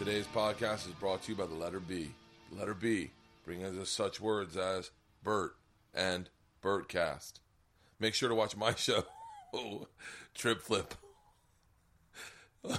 Today's podcast is brought to you by the letter B. The letter B brings us such words as Bert and Bertcast. Make sure to watch my show, Trip Flip,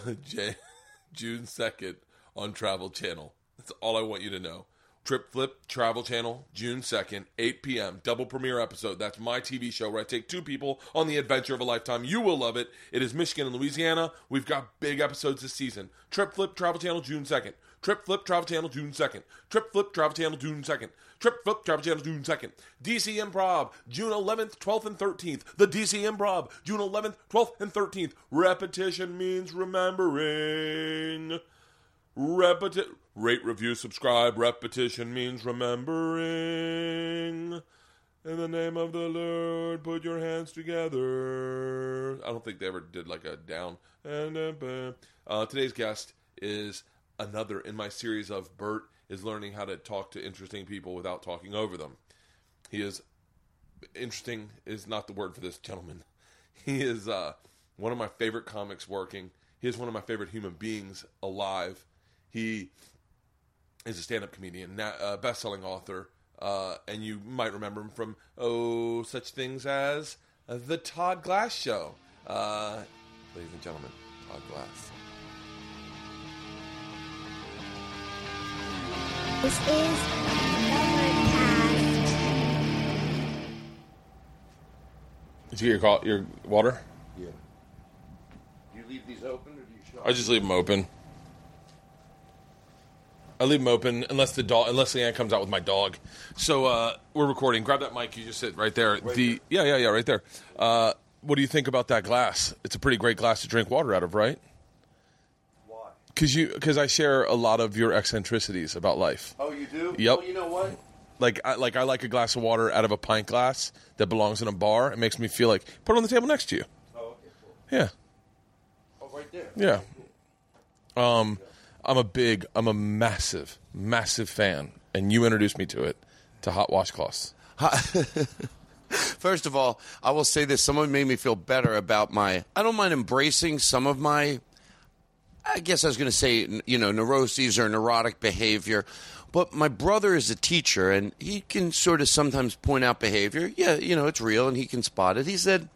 June 2nd on Travel Channel. That's all I want you to know. Trip Flip Travel Channel, June 2nd, 8 p.m. Double premiere episode. That's my TV show where I take two people on the adventure of a lifetime. You will love it. It is Michigan and Louisiana. We've got big episodes this season. Trip Flip Travel Channel, June 2nd. Trip Flip Travel Channel, June 2nd. Trip Flip Travel Channel, June 2nd. Trip Flip Travel Channel, June 2nd. DC Improv, June 11th, 12th, and 13th. The DC Improv, June 11th, 12th, and 13th. Repetition means remembering. Repeti- rate, review, subscribe. Repetition means remembering. In the name of the Lord, put your hands together. I don't think they ever did like a down. And uh, today's guest is another in my series of Bert is learning how to talk to interesting people without talking over them. He is interesting is not the word for this gentleman. He is uh, one of my favorite comics working. He is one of my favorite human beings alive. He is a stand-up comedian, na- uh, best-selling author, uh, and you might remember him from oh, such things as uh, the Todd Glass Show. Uh, ladies and gentlemen, Todd Glass. This is Bertcast. Did you get your, call- your water? Yeah. Do you leave these open or do you shut? I just leave them open. I leave them open unless the dog, unless the ant comes out with my dog. So uh, we're recording. Grab that mic. You just sit right there. the yeah, yeah, yeah, right there. Uh, what do you think about that glass? It's a pretty great glass to drink water out of, right? Why? Because you, because I share a lot of your eccentricities about life. Oh, you do? Yep. Well, you know what? Like, I, like I like a glass of water out of a pint glass that belongs in a bar. It makes me feel like put it on the table next to you. Oh, okay, cool. Yeah. Oh, right there. Yeah. Um, I'm a big, I'm a massive, massive fan, and you introduced me to it, to hot washcloths. First of all, I will say this: someone made me feel better about my. I don't mind embracing some of my. I guess I was going to say, you know, neuroses or neurotic behavior. But my brother is a teacher, and he can sort of sometimes point out behavior. Yeah, you know, it's real, and he can spot it. He said,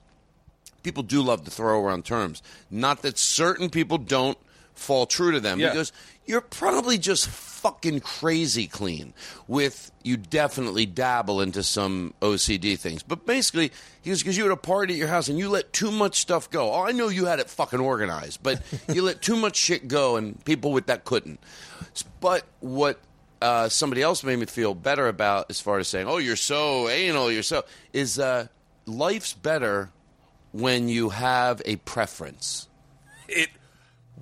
people do love to throw around terms. Not that certain people don't fall true to them. Yeah. He goes, you're probably just fucking crazy clean with you definitely dabble into some OCD things. But basically, he goes, because you had a party at your house and you let too much stuff go. Oh, I know you had it fucking organized, but you let too much shit go and people with that couldn't. But what uh, somebody else made me feel better about as far as saying, oh, you're so anal, you're so, is uh, life's better when you have a preference. It.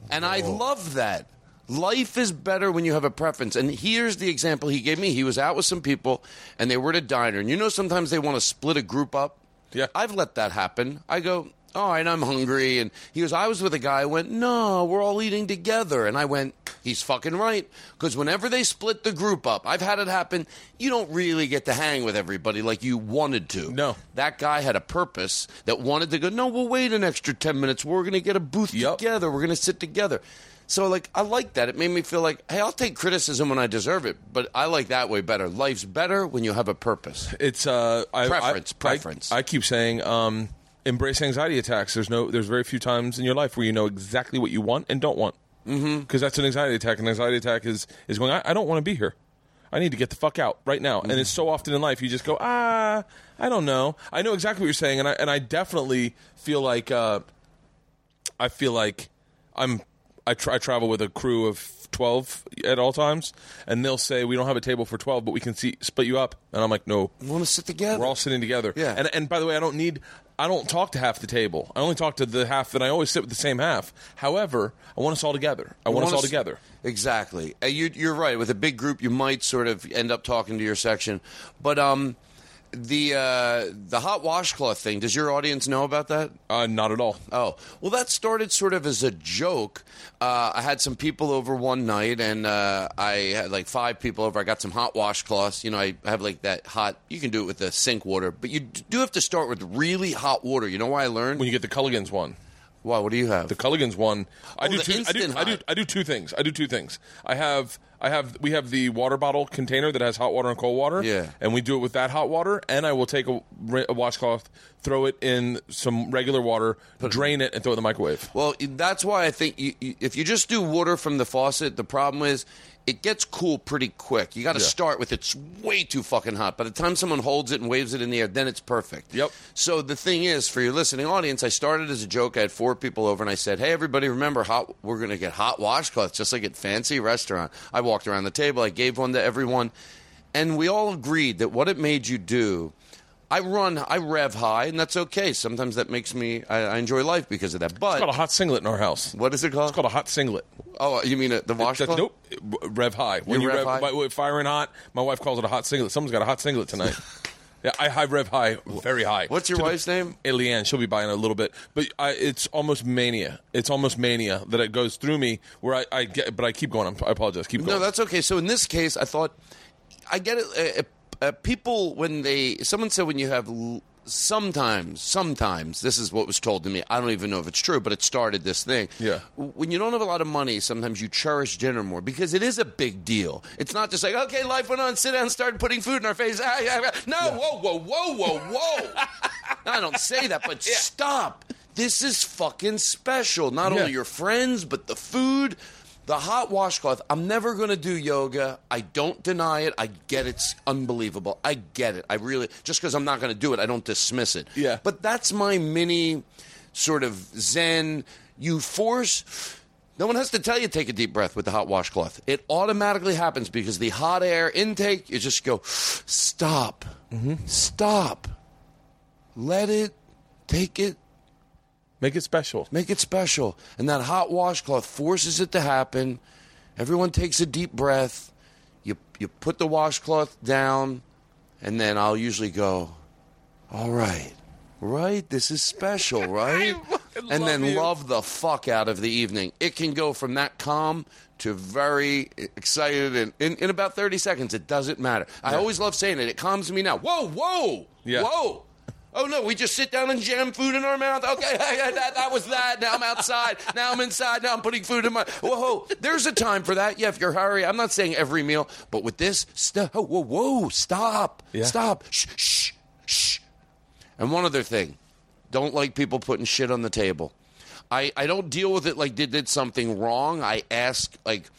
And I love that. Life is better when you have a preference. And here's the example he gave me. He was out with some people and they were at a diner. And you know, sometimes they want to split a group up. Yeah. I've let that happen. I go, all right, I'm hungry. And he goes, I was with a guy. I went, no, we're all eating together. And I went, he's fucking right. Because whenever they split the group up, I've had it happen. You don't really get to hang with everybody like you wanted to. No. That guy had a purpose that wanted to go, no, we'll wait an extra 10 minutes. We're going to get a booth Yep. together. We're going to sit together. So, like, I like that. It made me feel like, hey, I'll take criticism when I deserve it, but I like that way better. Life's better when you have a purpose. It's uh, I, Preference, I, preference. I, I keep saying, um, embrace anxiety attacks. There's no, there's very few times in your life where you know exactly what you want and don't want. Mm-hmm. Because that's an anxiety attack. An anxiety attack is is going. I, I don't want to be here. I need to get the fuck out right now. And it's so often in life you just go, ah, I don't know. I know exactly what you're saying, and I and I definitely feel like uh, I feel like I'm I, tra- I travel with a crew of 12 at all times and they'll say we don't have a table for 12 but we can see split you up and I'm like no You want to sit together? we're all sitting together Yeah. and and by the way I don't need I don't talk to half the table I only talk to the half that I always sit with the same half however I want us all together I want us wanna all together Exactly. Uh, you, you're right. With a big group, you might sort of end up talking to your section. But um, the uh, the hot washcloth thing. Does your audience know about that? uh, not at all Oh, well, that started sort of as a joke. Uh, I had some people over one night, and uh, I had like five people over. I got some hot washcloths. You know, I have like that hot, you can do it with the sink water, but you do have to start with really hot water. You know why I learned? when you get the Culligan's one Why? What do you have? The Culligan's one. I Oh, do two. I do, I do. I do two things. I do two things. I have. I have. We have the water bottle container that has hot water and cold water. Yeah. And we do it with that hot water, and I will take a, a washcloth, throw it in some regular water, drain it, and throw it in the microwave. Well, that's why I think you, you, if you just do water from the faucet, the problem is it gets cool pretty quick. You got to Yeah. start with it's way too fucking hot. By the time someone holds it and waves it in the air, then it's perfect. Yep. So the thing is, for your listening audience, I started as a joke. I had four people over, and I said, "Hey, everybody, remember hot? We're going to get hot washcloths, just like at fancy restaurant." I walked around the table. I gave one to everyone, and we all agreed that what it made you do. I run, I rev high, and that's okay. Sometimes that makes me, I, I enjoy life because of that. But It's called a hot singlet in our house. what is it called? It's called a hot singlet. Oh, you mean uh, the washcloth? nope. Rev high. When You you rev rev, high? firing hot, my wife calls it a hot singlet. Someone's got a hot singlet tonight. yeah, I high rev high, very high. What's your To the- wife's name? Hey, she'll be buying a little bit, but I, it's almost mania. It's almost mania that it goes through me where I, I get, but I keep going. I'm, I apologize. Keep going. No, that's okay. So in this case, I thought I get it. Uh, uh, people when they someone said when you have l- sometimes sometimes this is what was told to me. I don't even know if it's true, but it started this thing. Yeah. When you don't have a lot of money, sometimes you cherish dinner more because it is a big deal. It's not just like okay, life went on, sit down, start putting food in our face. Ah, yeah, yeah. No, whoa, whoa, whoa, whoa, whoa. I don't say that, but stop. This is fucking special. Not Yeah. only your friends, but the food. The hot washcloth, I'm never going to do yoga. I don't deny it. I get it's unbelievable. I get it. I really, just because I'm not going to do it, I don't dismiss it. Yeah. But that's my mini sort of zen. You force, no one has to tell you to take a deep breath with the hot washcloth. It automatically happens because the hot air intake, you just go, stop, mm-hmm. stop, let it, take it, Make it special. Make it special. And that hot washcloth forces it to happen. Everyone takes a deep breath. You, you put the washcloth down, and then I'll usually go, All right, right? This is special, right? and then you. love the fuck out of the evening. It can go from that calm to very excited and in, in about 30 seconds. It doesn't matter. I always love saying it. It calms me now. Whoa, whoa, Yeah. whoa. Oh no, we just sit down and jam food in our mouth. Okay, that, that was that. Now I'm outside. Now I'm inside. Now I'm putting food in my. Whoa, there's a time for that. Yeah, if you're hurry, I'm not saying every meal, but with this, st- oh, whoa, whoa, stop, Yeah. stop, shh, shh, shh. And one other thing, don't like people putting shit on the table. I, I don't deal with it like they did something wrong. I ask like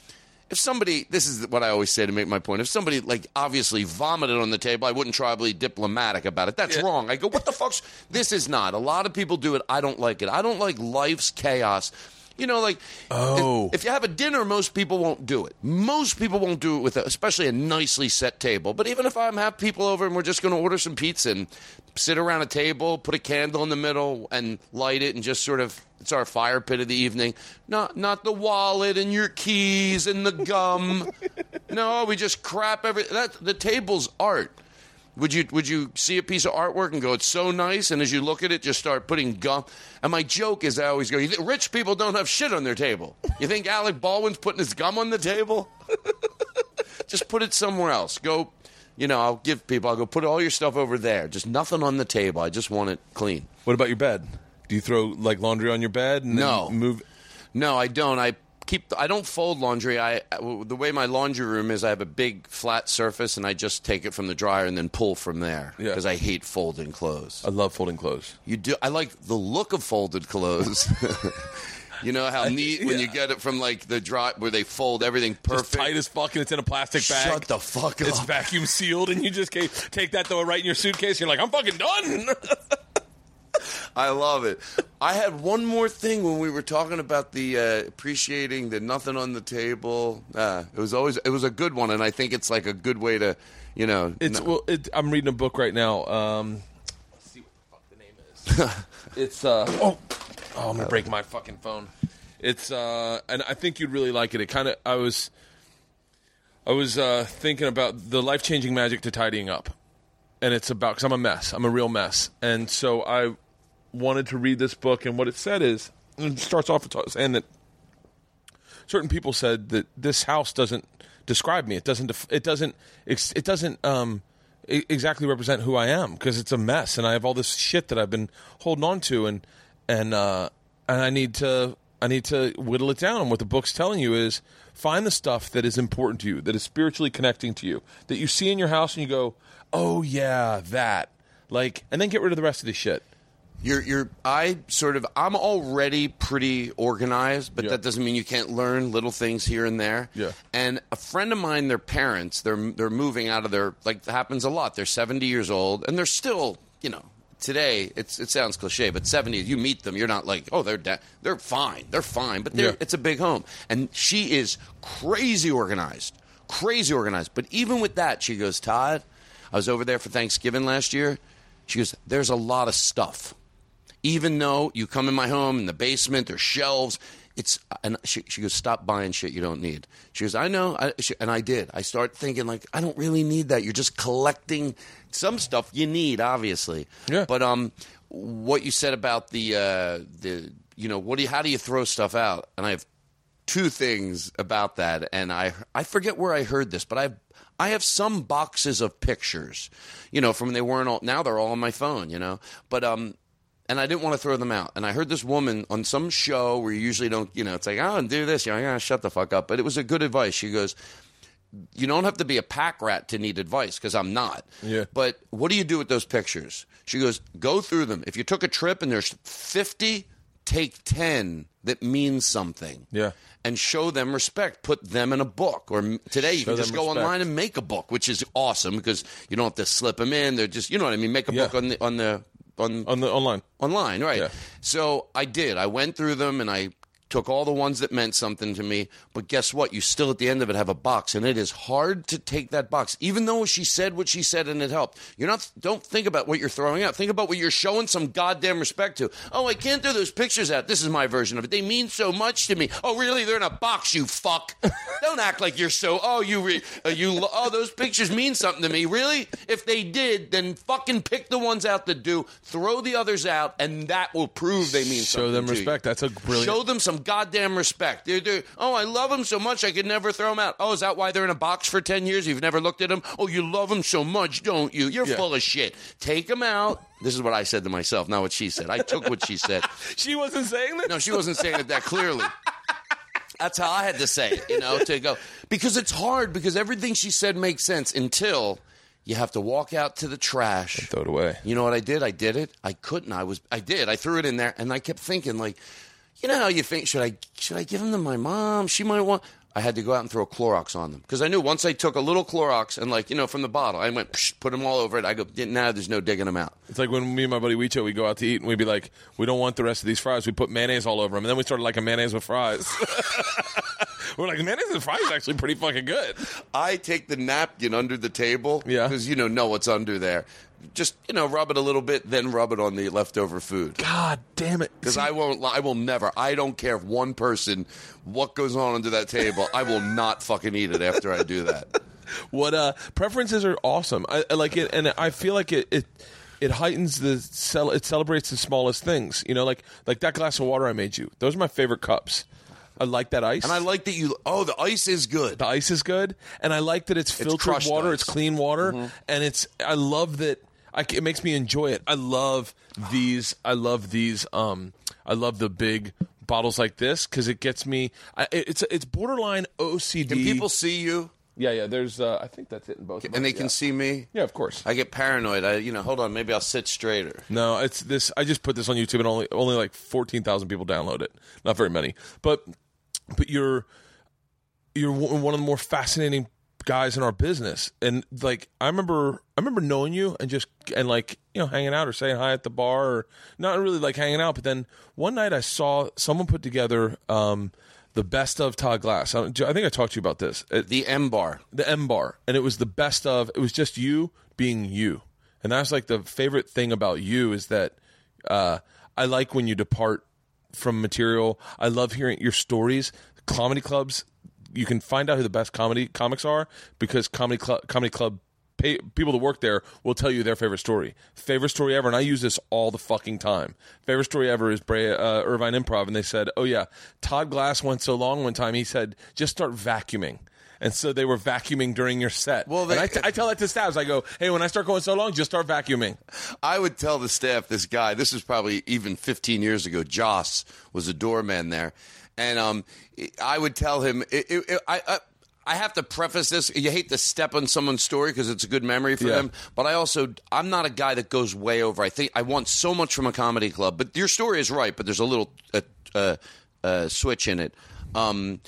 if somebody this is what I always say to make my point. If somebody like obviously vomited on the table, I wouldn't try to be diplomatic about it. That's Yeah. wrong. I go, what the fuck's this is not. A lot of people do it. I don't like it. I don't like life's chaos. You know, like Oh. if, if you have a dinner, most people won't do it. Most people won't do it with, a, especially a nicely set table. But even if I have people over and we're just going to order some pizza and sit around a table, put a candle in the middle and light it, and just sort of it's our fire pit of the evening. Not not the wallet and your keys and the gum. no, we just crap every. That the table's art. Would you would you see a piece of artwork and go, it's so nice, and as you look at it, just start putting gum? And my joke is, I always go, rich people don't have shit on their table. You think Alec Baldwin's putting his gum on the table? just put it somewhere else. Go, you know, I'll give people. I'll go put all your stuff over there. Just nothing on the table. I just want it clean. What about your bed? Do you throw like laundry on your bed and No. move? No, I don't. I keep. I don't fold laundry. I the way my laundry room is, I have a big flat surface, and I just take it from the dryer and then pull from there Yeah. because I hate folding clothes. I love folding clothes. You do. I like the look of folded clothes. you know how neat when you get it from like the dry where they fold everything Just perfect. tight as fuck, and it's in a plastic bag. Shut the fuck up. It's vacuum sealed, and you just take that, throw it right in your suitcase. You're like, I'm fucking done. I love it. I had one more thing when we were talking about the uh, appreciating the nothing on the table. Uh, it was always it was a good one, and I think it's like a good way to, you know. It's no- well, it, I'm reading a book right now. Um, let's see what the fuck the name is. it's uh oh, oh I'm gonna break my fucking phone. It's uh and I think you'd really like it. It kind of I was I was uh, thinking about the life changing magic to tidying up, and it's about because I'm a mess. I'm a real mess, and so I wanted to read this book. And what it said is, it starts off saying that certain people said that this house doesn't describe me. It doesn't. def- It doesn't. It doesn't um, exactly represent who I am because it's a mess, and I have all this shit that I've been holding on to, and and uh, and I need to I need to whittle it down. And what the book's telling you is find the stuff that is important to you, that is spiritually connecting to you, that you see in your house and you go, "Oh yeah, that." Like, and then get rid of the rest of the shit. You're, you're, I sort of, I'm already pretty organized, but Yeah. that doesn't mean you can't learn little things here and there. Yeah. And a friend of mine, their parents, they're, they're moving out of their, like, happens a lot. They're 70 years old, and they're still, you know, today, it's, it sounds cliche, but 70, you meet them, you're not like, oh, they're, da- they're fine. They're fine, but they're, Yeah. it's a big home. And she is crazy organized, crazy organized. But even with that, she goes, Todd, I was over there for Thanksgiving last year. She goes, there's a lot of stuff even though you come in my home in the basement, there's shelves. It's and she, she goes, stop buying shit you don't need. She goes, I know, I, she, and I did. I start thinking like, I don't really need that. You're just collecting some stuff you need, obviously. Yeah. But um, what you said about the uh, the you know what do you how do you throw stuff out? And I have two things about that, and I I forget where I heard this, but I I have some boxes of pictures, you know, from when they weren't all. Now they're all on my phone, you know. But um, and I didn't want to throw them out. And I heard this woman on some show where you usually don't, you know, it's like, oh, do this, you're like, ah, shut the fuck up. But it was a good advice. She goes. You don't have to be a pack rat to need advice because I'm not. Yeah. But what do you do with those pictures? She goes, go through them. If you took a trip and there's 50, take 10 that means something. Yeah. And show them respect. Put them in a book. Or today you Show can just go respect. online and make a book, which is awesome because you don't have to slip them in. They're just, you know what I mean? Make a Yeah. book on the on the on on the online. online, right? Yeah. So I did. I went through them and I took all the ones that meant something to me. But guess what? You still at the end of it have a box, and it is hard to take that box, even though she said what she said and it helped. You're not. Don't think about what you're throwing out. Think about what you're showing some goddamn respect to. Oh, I can't throw those pictures out. This is my version of it. They mean so much to me. Oh, really? They're in a box. You fuck. don't act like you're so. Oh, you. Re, uh, you. Oh, those pictures mean something to me. Really? If they did, then fucking pick the ones out that do. Throw the others out, and that will prove they mean Show something. them to you. respect. That's a brilliant. Show them some goddamn respect. They're, they're, oh, I love them so much I could never throw them out. Oh, is that why they're in a box for 10 years? You've never looked at them? Oh, you love them so much, don't you? You're Yeah. full of shit. Take them out. This is what I said to myself, not what she said. I took what she said. she wasn't saying that. No, she wasn't saying it that clearly. That's how I had to say it, you know, to go. Because it's hard because everything she said makes sense until you have to walk out to the trash. Throw it away. You know what I did? I did it. I couldn't. I was. I did. I threw it in there, and I kept thinking, like, you know how you think? Should I? Should I give them to my mom? She might want. I had to go out and throw Clorox on them because I knew once I took a little Clorox and, like, you know, from the bottle, I went psh, put them all over it. I go, now there's no digging them out. It's like when me and my buddy Weecho, we go out to eat and we'd be like, we don't want the rest of these fries. We put mayonnaise all over them. And then we started liking mayonnaise with fries. We're like, mayonnaise and fries is actually pretty fucking good. I take the napkin under the table, Yeah. because you know know what's under there. Just you know, rub it a little bit, then rub it on the leftover food. God damn it. Because I won't, I will never. I don't care if one person what goes on under that table. I will not fucking eat it after I do that. what uh preferences are awesome i, I like it and i feel like it it it heightens the cel- it celebrates the smallest things you know like like that glass of water i made you those are my favorite cups i like that ice And I like that you. Oh, the ice is good. the ice is good and i like that it's filtered crushed water ice. it's clean water and it's i love that I, it makes me enjoy it i love these i love these um i love the big bottles like this because it gets me I, it's it's borderline ocd Can people see you yeah yeah there's uh, i think that's it in both and they them, can yeah. see me? yeah of course I get paranoid. I, you know, hold on. Maybe I'll sit straighter. No, it's this. I just put this on YouTube, and only only like fourteen thousand people download it. Not very many, but but you're you're one of the more fascinating guys in our business. And like I remember, I remember knowing you and just and like you know hanging out or saying hi at the bar, or not really like hanging out. But then one night I saw someone put together um, the best of Todd Glass. I, I think I talked to you about this. It- The M bar. the M bar, and it was the best of. It was just you being you, and that's like the favorite thing about you is that uh, I like when you depart from material. I love hearing your stories. Comedy clubs, you can find out who the best comedy comics are because comedy club, comedy club. Pay, people that work there will tell you their favorite story. Favorite story ever, and I use this all the fucking time. Favorite story ever is Brea, uh, Irvine Improv, and they said, "Oh yeah, Todd Glass went so long one time. He said, just start vacuuming." and so they were vacuuming during your set. Well, and they- I, t- I tell that to staffs. I go, hey, when I start going so long, just start vacuuming. I would tell the staff this guy. This was probably even 15 years ago. Joss was a doorman there, and um, I would tell him. It, it, it- I, I I have to preface this. You hate to step on someone's story because it's a good memory for Yeah. them, but I also I'm not a guy that goes way over. I think I want so much from a comedy club, but your story is right. But there's a little uh, uh, uh, switch in it. Um,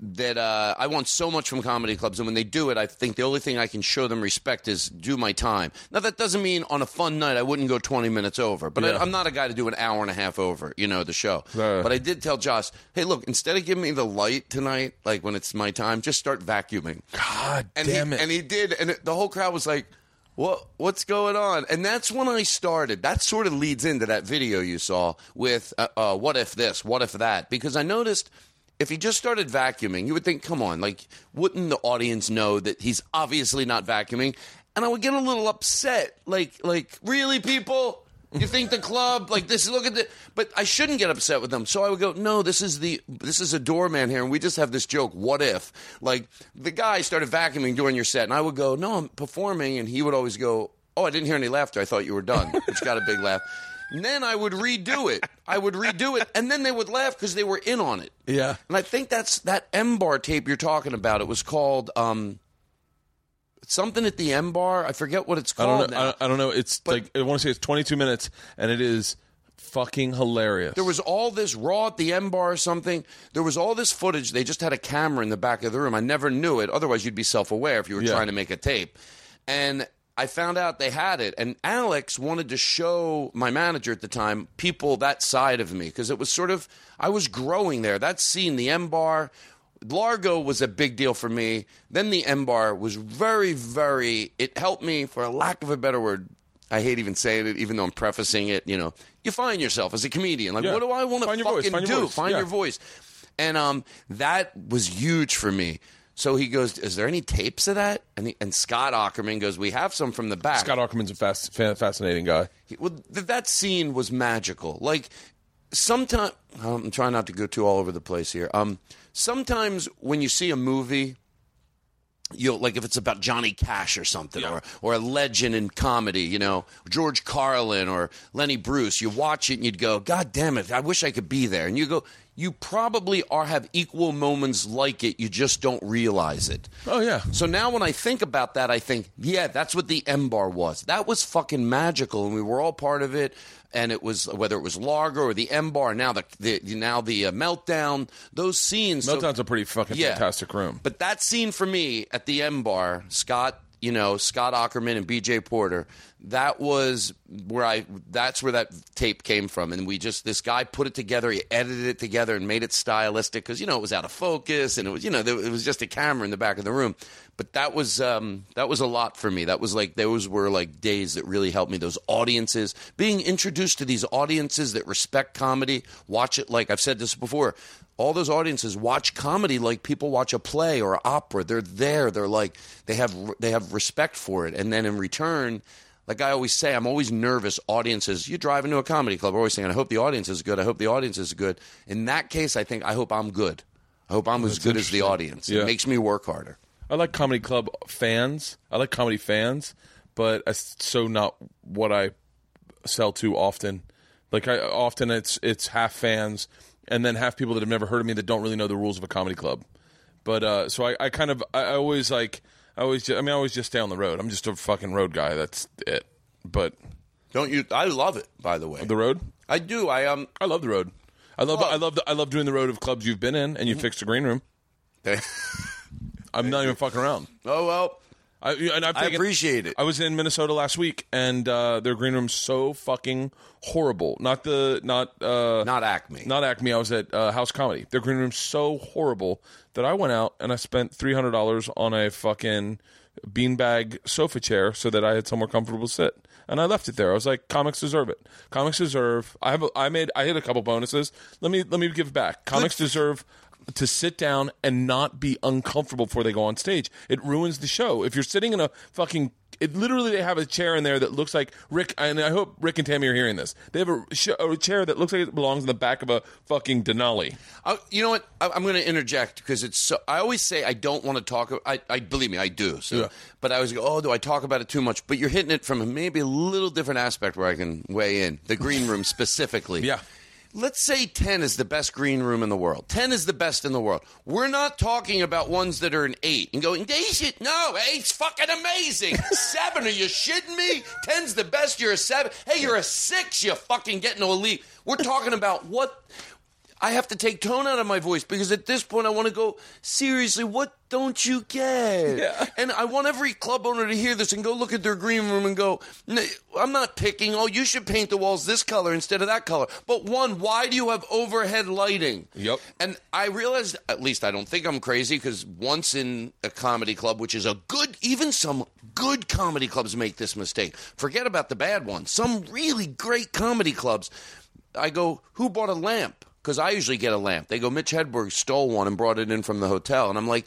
that uh, I want so much from comedy clubs, and when they do it, I think the only thing I can show them respect is do my time. Now that doesn't mean on a fun night I wouldn't go twenty minutes over, but Yeah. I, I'm not a guy to do an hour and a half over, you know, the show. But I did tell Josh, hey, look, instead of giving me the light tonight, like when it's my time, just start vacuuming. God And damn he, it. And he did, and it, the whole crowd was like, "What? What's going on?" And that's when I started. That sort of leads into that video you saw with uh, uh, "What if this? What if that?" Because I noticed if he just started vacuuming, you would think, "Come on, like, wouldn't the audience know that he's obviously not vacuuming?" And I would get a little upset, like, like, really, people. You think the club like this? Look at the, but I shouldn't get upset with them. So I would go, no, this is the this is a doorman here, and we just have this joke. What if like the guy started vacuuming during your set, and I would go, no, I'm performing, and he would always go, oh, I didn't hear any laughter. I thought you were done. Which got a big laugh. And then I would redo it. I would redo it, and then they would laugh because they were in on it. Yeah. And I think that's that M bar tape you're talking about. It was called um, something at the M bar. I forget what it's I called don't know. now. I, I don't know. It's like I want to say it's 22 minutes, and it is fucking hilarious. There was all this raw at the M bar or something. There was all this footage. They just had a camera in the back of the room. I never knew it. Otherwise, you'd be self aware if you were Yeah. trying to make a tape. And I found out they had it. And Alex wanted to show my manager at the time people that side of me because it was sort of, I was growing there. That scene, the M bar, Largo was a big deal for me. Then the M bar was very, very, it helped me, for a lack of a better word. I hate even saying it, even though I'm prefacing it. You know, you find yourself as a comedian. Like, Yeah. what do I want to your voice, fucking find do? voice. Find Yeah. your voice. And um, that was huge for me. So he goes, "Is there any tapes of that?" And, he, and Scott Aukerman goes, "We have some from the back." Scott Aukerman's a fast, fa- fascinating guy. He- well, th- that scene was magical. Like sometimes I'm trying not to go too all over the place here. Um, sometimes when you see a movie, you'll like if it's about Johnny Cash or something, or or a legend in comedy, you know, George Carlin or Lenny Bruce. You watch it and you'd go, "God damn it, I wish I could be there." And you go. You probably are have equal moments like it. You just don't realize it. Oh yeah. So now when I think about that, I think, yeah, that's what the M bar was. That was fucking magical, and we were all part of it. And it was whether it was Largo or the M bar. Now the, the now the uh, meltdown. Those scenes. so- Meltdown's a pretty fucking Yeah. fantastic room. but that scene for me at the M bar, Scott, you know, Scott Aukerman and BJ Porter, that was where I that's where that tape came from. And we just this guy put it together, he edited it together and made it stylistic because you know it was out of focus and it was you know it was just a camera in the back of the room. But that was um, that was a lot for me. That was like those were like days that really helped me. Those audiences being introduced to these audiences that respect comedy, watch it like I've said this before all those audiences watch comedy like people watch a play or opera. They're there. They're like they have they have respect for it, and then in return, like I always say, I'm always nervous. Audiences, you drive into a comedy club, always saying, "I hope the audience is good. I hope the audience is good." In that case, I think I hope I'm good. I hope I'm as good as the audience. Yeah. It makes me work harder. I like comedy club fans. I like comedy fans, but it's so not what I sell to often. Like I often it's it's half fans and then half people that have never heard of me that don't really know the rules of a comedy club. But uh, so I, I kind of I, always like I always ju- I mean I always just stay on the road. I'm just a fucking road guy. That's it. But Don't you? I love it. By the way, the road, I do. I um. I love the road. I love Oh. Mm-hmm. I love the, I love doing the road of clubs you've been in and you fixed the green room. I'm not even fucking around. oh well. I, and I've I appreciate it. I was in Minnesota last week, and uh, their green room's so fucking horrible. Not the not uh, Not Acme. not Acme. I was at uh, House Comedy. Their green room's so horrible that I went out and I spent three hundred dollars on a fucking beanbag sofa chair so that I had somewhere comfortable to sit. And I left it there. I was like, comics deserve it. Comics deserve. I have. A, I made. I hit a couple bonuses. Let me. Let me give back. Comics deserve to sit down and not be uncomfortable before they go on stage. It ruins the show. If you're sitting in a fucking it literally they have a chair in there that looks like Rick. And I hope Rick and Tammy are hearing this. They have a, sh- a chair that looks like it belongs in the back of a fucking Denali. Uh, you know what? I, I'm going to interject because it's. So, I always say I don't want to talk. I, I believe me, I do. So, Yeah. but I always go, oh, do I talk about it too much? But you're hitting it from maybe a little different aspect where I can weigh in. The green room specifically. Yeah. Let's say 10 is the best green room in the world. 10 is the best in the world. We're not talking about ones that are an 8 and going, they should, no, 8's fucking amazing. 7, are you shitting me? 10's the best, you're a 7. Hey, you're a 6, you fucking getting no elite. We're talking about what. I have to take tone out of my voice because at this point I want to go, seriously, what don't you get? Yeah. And I want every club owner to hear this and go look at their green room and go, "N- I'm not picking, oh, you should paint the walls this color instead of that color. But one, why do you have overhead lighting? Yep. And I realized, at least I don't think I'm crazy because once in a comedy club, which is a good, even some good comedy clubs make this mistake. Forget about the bad ones. Some really great comedy clubs, I go, who bought a lamp? Because I usually get a lamp. They go, Mitch Hedberg stole one and brought it in from the hotel. And I'm like,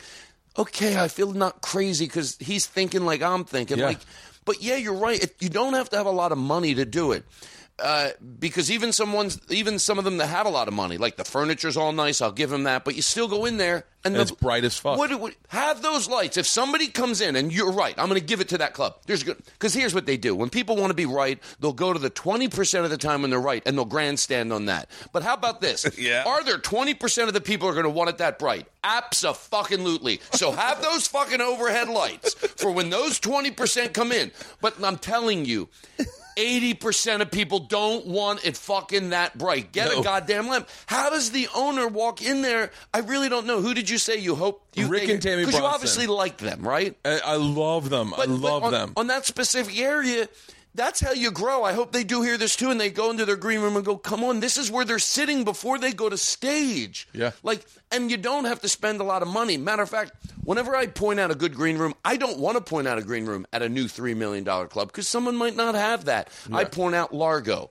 okay, I feel not crazy because he's thinking like I'm thinking. Yeah. Like, but yeah, you're right. It, you don't have to have a lot of money to do it. Uh, because even some ones, even some of them that have a lot of money, like the furniture's all nice, I'll give them that. But you still go in there and, And it's bright as fuck. What, what, have those lights. If somebody comes in and you're right, I'm going to give it to that club. There's because here's what they do: when people want to be right, they'll go to the 20 percent of the time when they're right, and they'll grandstand on that. But how about this? Yeah. Are there 20 percent of the people are going to want it that bright? Absolutely. So have those fucking overhead lights for when those 20 percent come in. But I'm telling you. 80% of people don't want it fucking that bright. Get No. a goddamn lamp. How does the owner walk in there? I really don't know. Who did you say you hope you Rick and Tammy Because you obviously like them, right? I, I love them. I love but on, them. On that specific area, that's how you grow. I hope they do hear this too, and they go into their green room and go, "Come on, this is where they're sitting before they go to stage." Yeah. like, and you don't have to spend a lot of money. Matter of fact, whenever I point out a good green room, I don't want to point out a green room at a new three million dollar club because someone might not have that. I point out Largo.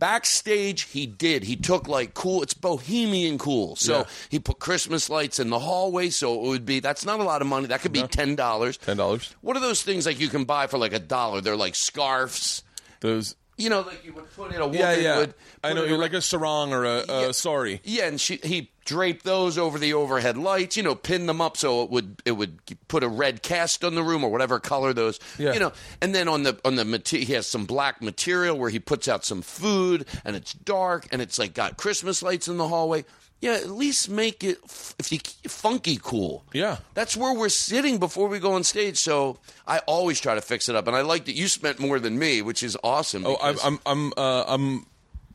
Backstage, he did. He took like cool. It's bohemian cool. So Yeah. he put Christmas lights in the hallway. So it would be. That's not a lot of money. That could be ten dollars. Ten dollars. What are those things like you can buy for like a dollar? They're like scarves. Those. You know, like you would put in a woman Yeah, yeah. would. I know. like a sarong or a, a Yeah. sorry. Yeah, and she he draped those over the overhead lights. You know, pin them up so it would it would put a red cast on the room or whatever color those. Yeah. You know, and then on the on the material he has some black material where he puts out some food and it's dark and it's like got Christmas lights in the hallway. Yeah, at least make it f- if you funky cool. Yeah. That's where we're sitting before we go on stage. So I always try to fix it up, and I like that you spent more than me, which is awesome. Oh, I'm, I'm, I'm, uh, I'm,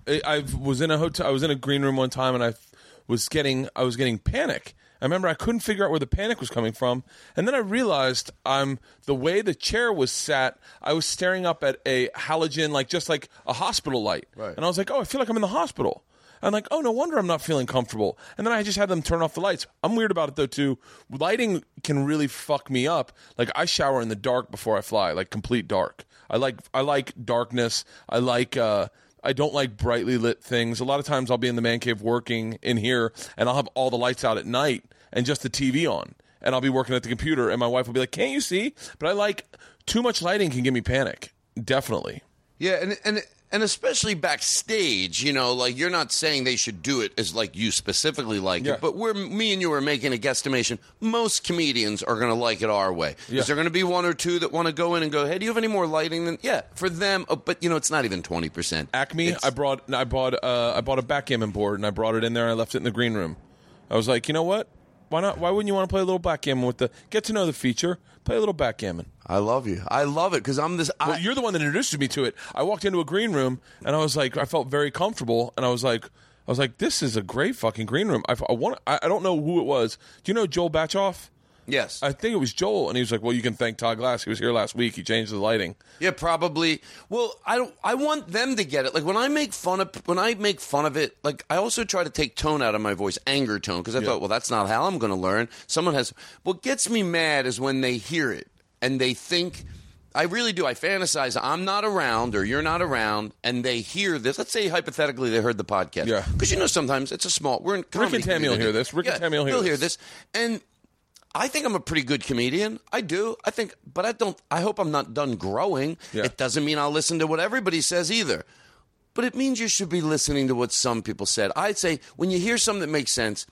I was in a hotel. I was in a green room one time, and I was getting, I was getting panic. I remember I couldn't figure out where the panic was coming from, and then I realized I'm the way the chair was sat. I was staring up at a halogen, like just like a hospital light, Right. and I was like, "Oh, I feel like I'm in the hospital." I'm like, "Oh, no wonder I'm not feeling comfortable." And then I just had them turn off the lights. I'm weird about it though too. Lighting can really fuck me up. Like I shower in the dark before I fly, like complete dark. I like I like darkness. I like uh I don't like brightly lit things. A lot of times I'll be in the man cave working in here and I'll have all the lights out at night and just the TV on. And I'll be working at the computer and my wife will be like, "Can't you see?" But I like too much lighting can give me panic. Definitely. Yeah, and and and especially backstage, you know, like you're not saying they should do it as like you specifically like Yeah. it, but we're me and you are making a guesstimation. Most comedians are going to like it our way. Yeah. Is there going to be one or two that want to go in and go, "Hey, do you have any more lighting?" Than yeah, for them, oh, but you know, it's not even twenty percent. Acme, I brought I bought uh, I bought a backgammon board and I brought it in there and I left it in the green room. I was like, you know what? Why not? Why wouldn't you want to play a little backgammon with the get to know the feature? Play a little backgammon. I love you. I love it because I'm this. I, Well, you're the one that introduced me to it. I walked into a green room and I was like, I felt very comfortable and I was like, I was like, this is a great fucking green room. I, I want. I, I don't know who it was. Do you know Joel Batchoff? Yes, I think it was Joel, and he was like, "Well, you can thank Todd Glass. He was here last week. He changed the lighting." Yeah, probably. Well, I don't. I want them to get it. Like when I make fun of when I make fun of it, like I also try to take tone out of my voice, anger tone, because I thought, well, that's not how I'm going to learn. Someone has. What gets me mad is when they hear it and they think. I really do. I fantasize. I'm not around, or you're not around, and they hear this. Let's say hypothetically they heard the podcast. Yeah. Because you know sometimes it's a small. We're in. Rick and Tammy will hear this. Rick and Yeah, Tammy will hear they'll hear this, and I think I'm a pretty good comedian. I do. I think, but I don't. I hope I'm not done growing. Yeah. It doesn't mean I'll listen to what everybody says either. But it means you should be listening to what some people said. I'd say when you hear something that makes sense,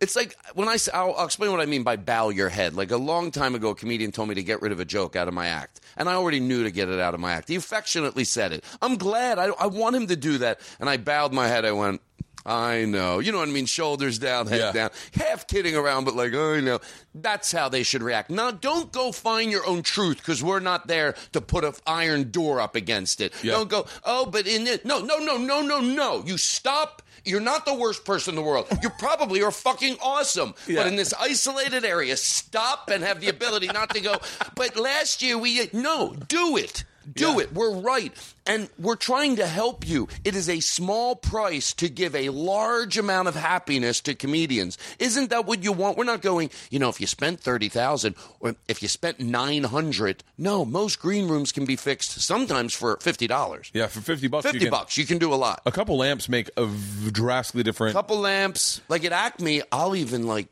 it's like when I say, I'll, I'll explain what I mean by bow your head. Like a long time ago, a comedian told me to get rid of a joke out of my act. And I already knew to get it out of my act. He affectionately said it. I'm glad. I, I want him to do that. And I bowed my head. I went, I know. You know what I mean? Shoulders down, head Yeah. down. Half kidding around, but like, oh, I know. That's how they should react. Now, don't go find your own truth because we're not there to put an iron door up against it. Yeah. Don't go, oh, but in it. No, no, no, no, no, no. You stop. You're not the worst person in the world. You probably are fucking awesome. Yeah. But in this isolated area, stop and have the ability not to go, but last year we. No, do it. Do Yeah. it. We're right. And we're trying to help you. It is a small price to give a large amount of happiness to comedians. Isn't that what you want? We're not going, you know, if you spent 30,000 or if you spent 900. No, most green rooms can be fixed sometimes for $50. Yeah, for fifty bucks. 50 you can- bucks, you can do a lot. A couple lamps make a v- drastically different. couple lamps. Like at Acme, I'll even like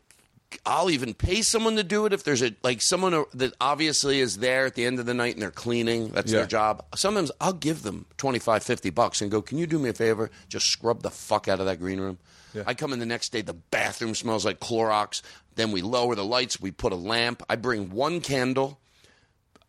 I'll even pay someone to do it if there's a like someone that obviously is there at the end of the night and they're cleaning. That's Yeah. their job. Sometimes I'll give them 25, 50 bucks and go, "Can you do me a favor? Just scrub the fuck out of that green room." I come in the next day, the bathroom smells like Clorox. Then we lower the lights, we put a lamp. I bring one candle.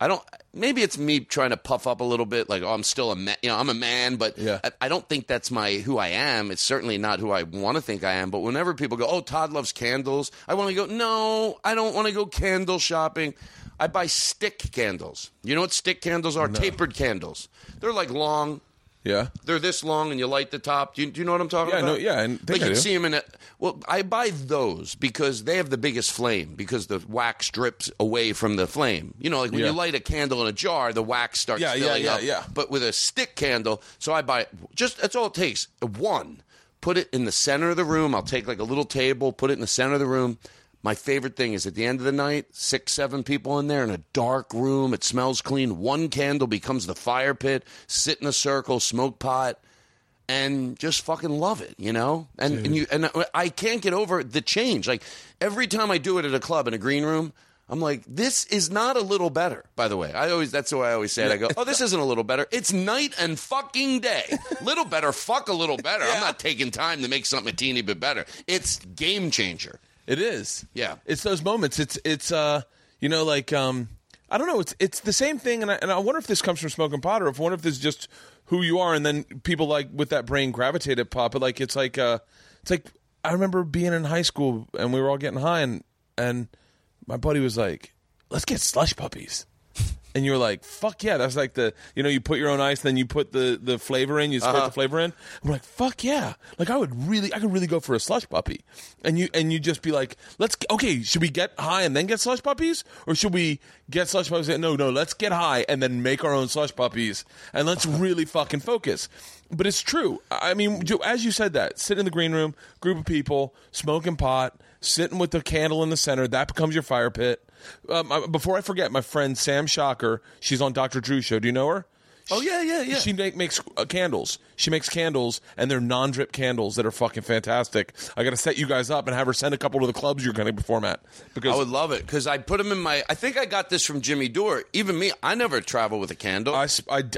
I don't. Maybe it's me trying to puff up a little bit, like oh, I'm still a man. You know, I'm a man, but Yeah. I, I don't think that's my who I am. It's certainly not who I want to think I am. But whenever people go, "Oh, Todd loves candles," I want to go, "No, I don't want to go candle shopping." I buy stick candles. You know what stick candles are? Tapered candles. They're like long. Yeah. They're this long, and you light the top. Do you, do you know what I'm talking Yeah, about? know- yeah, think like I you do. see them in a. Well, I buy those because they have the biggest flame because the wax drips away from the flame. You know, like when Yeah. you light a candle in a jar, the wax starts Yeah, yeah, filling yeah, up. yeah. But with a stick candle, so I buy just that's all it takes. One, put it in the center of the room. I'll take like a little table, put it in the center of the room. My favorite thing is at the end of the night, six, seven people in there in a dark room. It smells clean. One candle becomes the fire pit. Sit in a circle, smoke pot, and just fucking love it, you know. And and you and I can't get over the change. Like every time I do it at a club in a green room, I'm like, this is not a little better. By the way, I always that's the way I always say it. I go, oh, this isn't a little better. It's night and fucking day. little better, fuck a little better. I'm not taking time to make something a teeny bit better. It's game changer. It is. Yeah. It's those moments. It's it's uh you know like um I don't know. It's it's the same thing, and I, and I wonder if this comes from smoking pot, or if wonder if this is just who you are, and then people like with that brain gravitate at pot. But like it's like uh it's like I remember being in high school and we were all getting high, and and my buddy was like, "Let's get slush puppies." And you were like, "Fuck yeah!" That's like the you know you put your own ice, then you put the the flavor in, you squirt uh-huh. the flavor in. We're like, "Fuck yeah!" Like I would really, I could really go for a slush puppy. And you and you just be like, "Let's okay, should we get high and then get slush puppies, or should we get slush puppies?" No, no, let's get high and then make our own slush puppies, and let's uh-huh. really fucking focus. But it's true. I mean, as you said that, sit in the green room, group of people, smoking pot, sitting with the candle in the center, that becomes your fire pit. Um, before I forget, my friend Sam Schacher, she's on Dr. Drew's show. Do you know her? Oh yeah, yeah, yeah. She make, makes uh, candles. She makes candles, and they're non-drip candles that are fucking fantastic. I got to set you guys up and have her send a couple to the clubs you're going to perform at because I would love it because I put them in my. I think I got this from Jimmy Dore. Even me, I never travel with a candle. I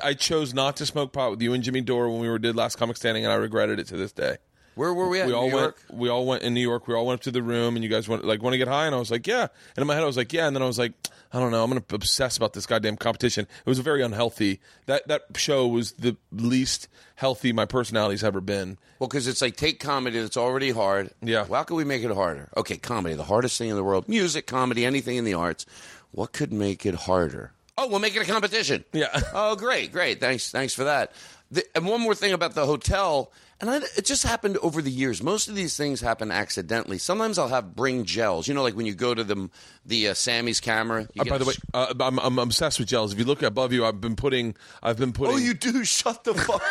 I chose not to smoke pot with you and Jimmy Dore when we were did last comic standing, and I regretted it to this day. Where were we at? we New all York? went. We all went in New York. We all went up to the room, and you guys went like want to get high, and I was like, yeah. And in my head, I was like, yeah. And then I was like, I don't know. I'm going to obsess about this goddamn competition. It was a very unhealthy. That that show was the least healthy my personality's ever been. Well, because it's like take comedy that's already hard. Yeah. Well, how can we make it harder? Okay, comedy, the hardest thing in the world. Music, comedy, anything in the arts. What could make it harder? Oh, we'll make it a competition. Yeah. Oh, great, great. Thanks, thanks for that. The, and one more thing about the hotel. And I, it just happened over the years. Most of these things happen accidentally. Sometimes I'll have bring gels. You know, like when you go to the the uh, Samy's camera. Uh, by the way, uh, I'm, I'm obsessed with gels. If you look above you, I've been putting. I've been putting. Oh, you do. Shut the fuck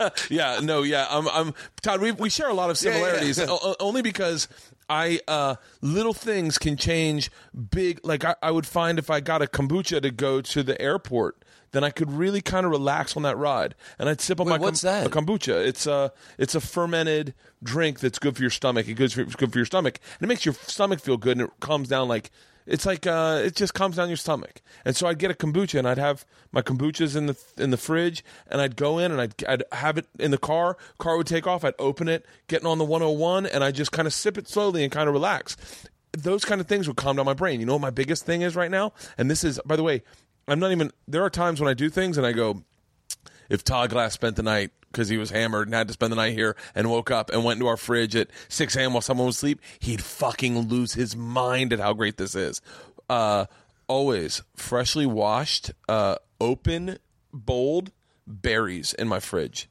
up. yeah, no, yeah. I'm, I'm Todd. We we share a lot of Yeah, yeah. similarities, o- o- only because I uh, little things can change big. Like I, I would find if I got a kombucha to go to the airport, then I could really kind of relax on that ride. And I'd sip on Wait, my what's that? a kombucha. It's a it's a fermented drink that's good for your stomach. Good for, it's good for your stomach, and it makes your stomach feel good, and it calms down like. It's like uh, it just calms down your stomach, and so I'd get a kombucha, and I'd have my kombuchas in the in the fridge, and I'd go in, and I'd I'd have it in the car. Car would take off. I'd open it, getting on the 101, and I just kind of sip it slowly and kind of relax. Those kind of things would calm down my brain. You know what my biggest thing is right now, and this is by the way, I'm not even. There are times when I do things, and I go, if Todd Glass spent the night because he was hammered and had to spend the night here and woke up and went into our fridge at 6 a.m. while someone was asleep, he'd fucking lose his mind at how great this is. Uh, always freshly washed, uh, open, bold berries in my fridge.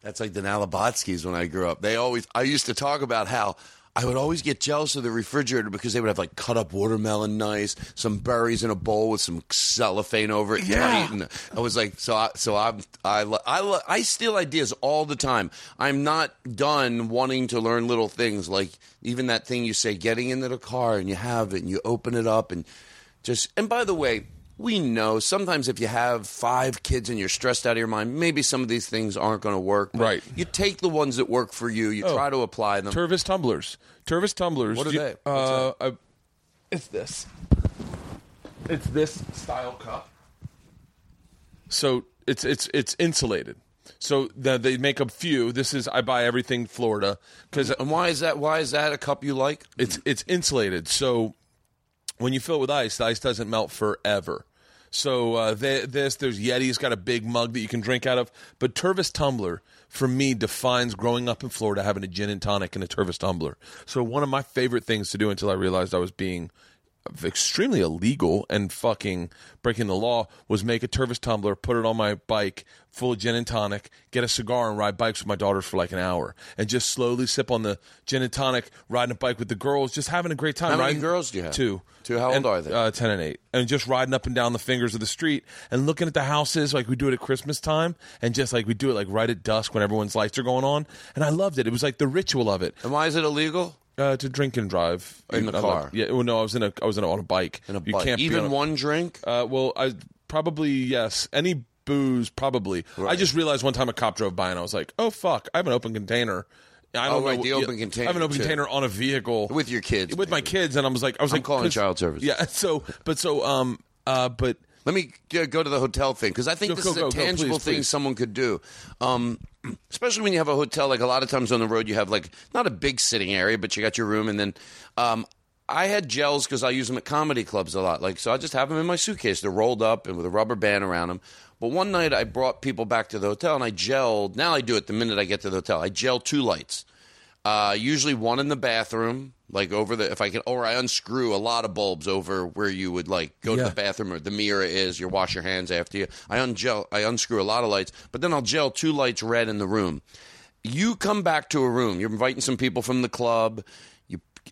That's like the Nalabotskis when I grew up. They always, I used to talk about how I would always get jealous of the refrigerator because they would have like cut up watermelon nice, some berries in a bowl with some cellophane over it. Yeah. and I was like, so I, so I'm, I, I, I steal ideas all the time. I'm not done wanting to learn little things like even that thing you say, getting into the car and you have it and you open it up and just, and by the way, we know sometimes if you have five kids and you're stressed out of your mind, maybe some of these things aren't going to work. Right. You take the ones that work for you. You Oh. try to apply them. Tervis tumblers. Tervis tumblers. What are you- they? Uh, I, it's this. It's this style cup. So it's it's it's insulated. So the, they make a few. This is I buy everything Florida because and why is that? Why is that a cup you like? it's it's insulated. So when you fill it with ice, the ice doesn't melt forever. So uh, th- this there's Yeti's got a big mug that you can drink out of, but Tervis tumbler for me defines growing up in Florida having a gin and tonic and a Tervis tumbler. So one of my favorite things to do until I realized I was being extremely illegal and fucking breaking the law was make a Tervis tumbler, put it on my bike full of gin and tonic, get a cigar and ride bikes with my daughters for like an hour and just slowly sip on the gin and tonic, riding a bike with the girls, just having a great time. How many riding- girls do you have? Two. Two. How old And, are they? Uh, 10 and 8. And just riding up and down the fingers of the street and looking at the houses like we do it at Christmas time and just like we do it like right at dusk when everyone's lights are going on. And I loved it. It was like the ritual of it. And why is it illegal? Uh, to drink and drive In the car? love- yeah. Well, no, I was in a I was in a, on a bike. In a you bike? can't Even on a- one drink? uh, well, I probably yes. Any booze, probably. I just realized one time a cop drove by and I was like, "Oh fuck! I have an open container." I don't Oh, right, know, the yeah, open container, I have an open too. container on a vehicle With your kids, With my kids, and I was like, I was I'm like, calling child services. Yeah. So, but so, um, uh, but Let me go to the hotel thing because I think Go, this go, is a go, tangible please, thing please. someone could do. Um, especially when you have a hotel, like a lot of times on the road, you have like not a big sitting area, but you got your room, and then um, I had gels because I use them at comedy clubs a lot. Like so, I just have them in my suitcase. They're rolled up and with a rubber band around them. But one night I brought people back to the hotel and I gelled. Now I do it the minute I get to the hotel. I gel two lights. Uh, usually one in the bathroom, like over the if I can, or I unscrew a lot of bulbs over where you would like go Yeah. to the bathroom or the mirror is. You wash your hands after you. I ungel, I unscrew a lot of lights, but then I'll gel two lights red in the room. You come back to a room. You're inviting some people from the club.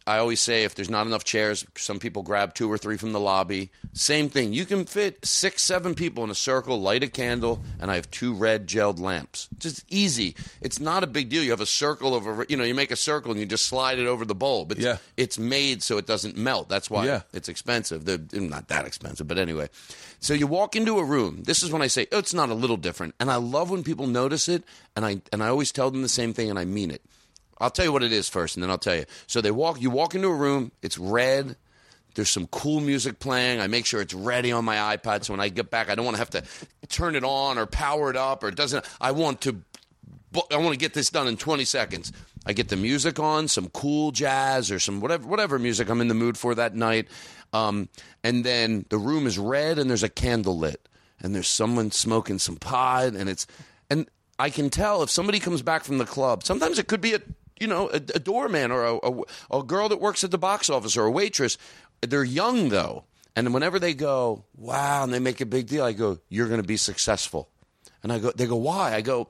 I always say if there's not enough chairs, some people grab two or three from the lobby. Same thing. You can fit six, seven people in a circle, light a candle, and I have two red gelled lamps. Just easy. It's not a big deal. You have a circle over, you know, you make a circle and you just slide it over the bulb. It's, Yeah. it's made so it doesn't melt. That's why Yeah. it's expensive. They're not that expensive, but anyway. So you walk into a room. This is when I say, oh, it's not a little different. And I love when people notice it, and I and I always tell them the same thing, and I mean it. I'll tell you what it is first, and then I'll tell you. So they walk. You walk into a room. It's red. There's some cool music playing. I make sure it's ready on my iPad, so when I get back, I don't want to have to turn it on or power it up, or it doesn't. I want to I want to get this done in 20 seconds. I get the music on, some cool jazz or some whatever whatever music I'm in the mood for that night. Um, and then the room is red and there's a candle lit and there's someone smoking some pot and it's and I can tell if somebody comes back from the club. Sometimes it could be a you know a, a doorman or a, a, a girl that works at the box office or a waitress. They're young though, and whenever they go, wow, and they make a big deal, I go, you're going to be successful. And I go, they go, why? I go,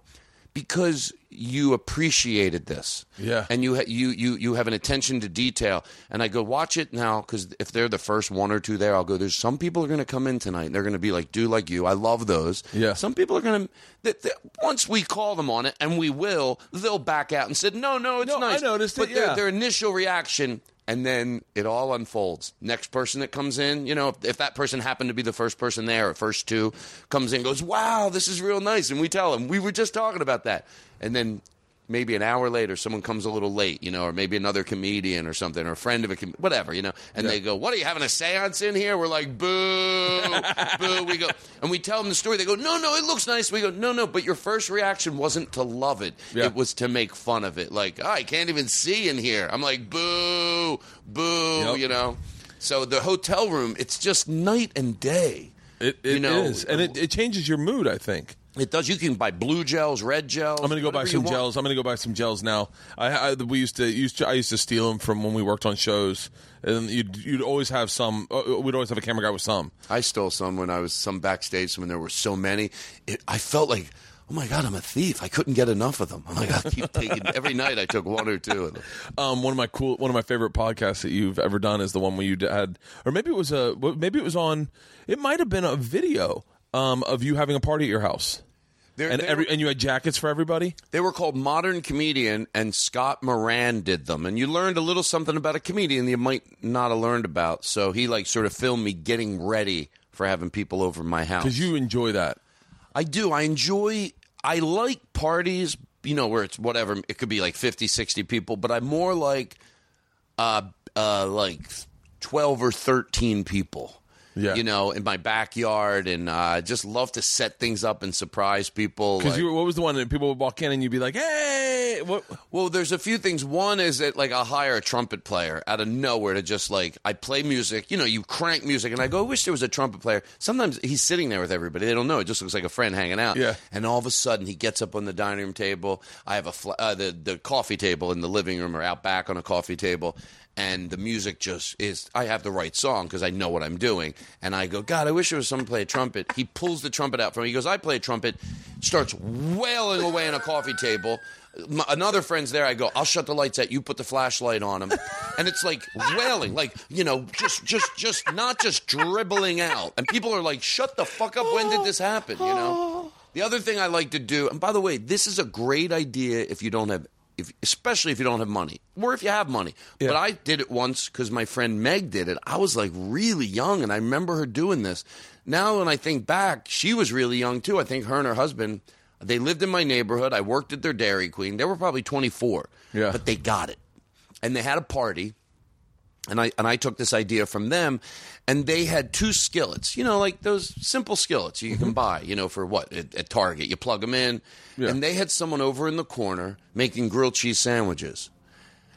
because you appreciated this. Yeah. And you ha- you you you have an attention to detail. And I go, watch it now, because if they're the first one or two there, I'll go. There's some people are going to come in tonight. and They're going to be like, do like you. I love those. Yeah. Some people are going to. Once we call them on it, and we will, they'll back out and say, no, no, it's No, I nice. noticed it, But their, yeah. their initial reaction. And then it all unfolds. Next person that comes in, you know, if, if that person happened to be the first person there or first two, comes in, goes, "Wow, this is real nice," and we tell them we were just talking about that, and then maybe an hour later, someone comes a little late, you know, or maybe another comedian or something, or a friend of a com- whatever, you know, and they go, "What are you having a séance in here?" We're like, "Boo, boo." We go and we tell them the story. They go, "No, no, it looks nice." We go, "No, no," but your first reaction wasn't to love it; Yeah. it was to make fun of it. Like, oh, I can't even see in here. I'm like, "Boo, boo," Yep. you know. So the hotel room, it's just night and day. It, it You know, is. and it, it changes your mood. I think. It does. You can buy blue gels, red gels. I'm gonna go buy some gels. I'm gonna go buy some gels now. I, I we used to used to I used to steal them from when we worked on shows, and you'd you'd always have some. Uh, we'd always have a camera guy with some. I stole some when I was some backstage when there were so many. It, I felt like, oh my god, I'm a thief. I couldn't get enough of them. I'm like, I keep taking every night. I took one or two of them. Um, one of my cool, one of my favorite podcasts that you've ever done is the one where you had, or maybe it was a, maybe it was on. It might have been a video um, of you having a party at your house, They're- and every and you had jackets for everybody. they were called Modern Comedian, and Scott Moran did them. And you learned a little something about a comedian that you might not have learned about. So he like sort of filmed me getting ready for having people over my house. Because you enjoy that. I do. I enjoy. I like parties. You know, where it's whatever. It could be like 50, 60 people, but I'm more like, uh, uh, like twelve or thirteen people. Yeah. You know, in my backyard, and uh, just love to set things up and surprise people. Because like- what was the one that people would walk in and you'd be like, "Hey, what?" Well, there's a few things. One is that like I'll hire a trumpet player out of nowhere to just like I play music. You know, you crank music, and I go, I wish there was a trumpet player. Sometimes he's sitting there with everybody. They don't know. It just looks like a friend hanging out. Yeah. And all of a sudden, he gets up on the dining room table. I have a fl- uh, the the coffee table in the living room or out back on a coffee table. And the music just is. I have the right song because I know what I'm doing. And I go, God, I wish there was someone to play a trumpet. He pulls the trumpet out from me. He goes, I play a trumpet. Starts wailing away on a coffee table. M- another friend's there. I go, I'll shut the lights out. You put the flashlight on him, and it's like wailing, like you know, just, just, just not just dribbling out. And people are like, "Shut the fuck up! When did this happen?" You know. The other thing I like to do, and by the way, this is a great idea if you don't have, if, especially if you don't have money, or if you have money. But I did it once because my friend Meg did it. I was like really young, and I remember her doing this. Now, when I think back, she was really young too. I think her and her husband. They lived in my neighborhood. I worked at their Dairy Queen. They were probably 24. Yeah. But they got it. And they had a party. And I and I took this idea from them and they had two skillets. You know, like those simple skillets you can mm-hmm. buy, you know, for what? At, at Target. You plug them in. Yeah. And they had someone over in the corner making grilled cheese sandwiches.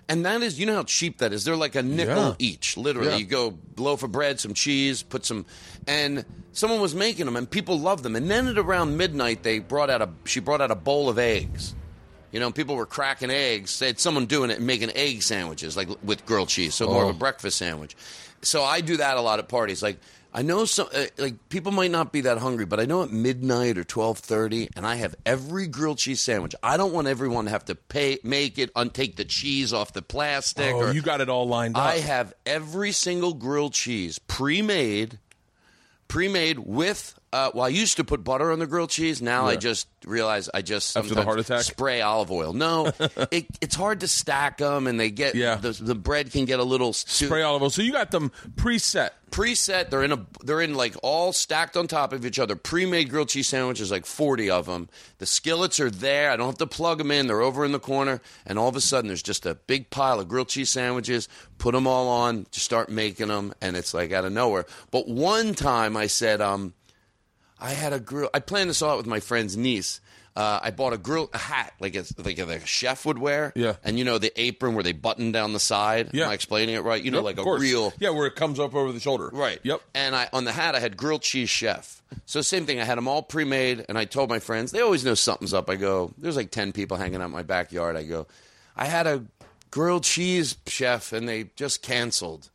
And that is, you know how cheap that is. They're like a nickel Yeah. each, literally. Yeah. You go loaf of bread, some cheese, put some, and someone was making them, and people loved them. And then at around midnight, they brought out a, she brought out a bowl of eggs. You know, people were cracking eggs. They had someone doing it making egg sandwiches, like with grilled cheese, so more of Oh. a breakfast sandwich. So I do that a lot at parties. Like I know some, uh, like people might not be that hungry, but I know at midnight or twelve thirty, and I have every grilled cheese sandwich. I don't want everyone to have to pay, make it, untake the cheese off the plastic. Oh, or, you got it all lined up. I have every single grilled cheese pre-made, pre-made with. Uh, well, I used to put butter on the grilled cheese. Now I just realize I just After the heart attack? spray olive oil. No, it, it's hard to stack them, and they get Yeah. the, the bread can get a little stu- Spray olive oil. So you got them preset. preset. They're in a they're in like all stacked on top of each other. Pre-made grilled cheese sandwiches, like forty of them. The skillets are there. I don't have to plug them in. They're over in the corner, and all of a sudden there's just a big pile of grilled cheese sandwiches. Put them all on, just start making them, and it's like out of nowhere. But one time I said, um, I had a grill. I planned this all out with my friend's niece. Uh, I bought a grill a hat like a, like a, like a chef would wear. Yeah. and you know the apron where they button down the side. Yeah. Am I explaining it right? You know, Yep, like a course. real Yeah, where it comes up over the shoulder. Right. Yep. And I on the hat I had grilled cheese chef. So same thing. I had them all pre-made, and I told my friends they always know something's up. I go, there's like ten people hanging out in my backyard. I go, I had a grilled cheese chef, and they just canceled.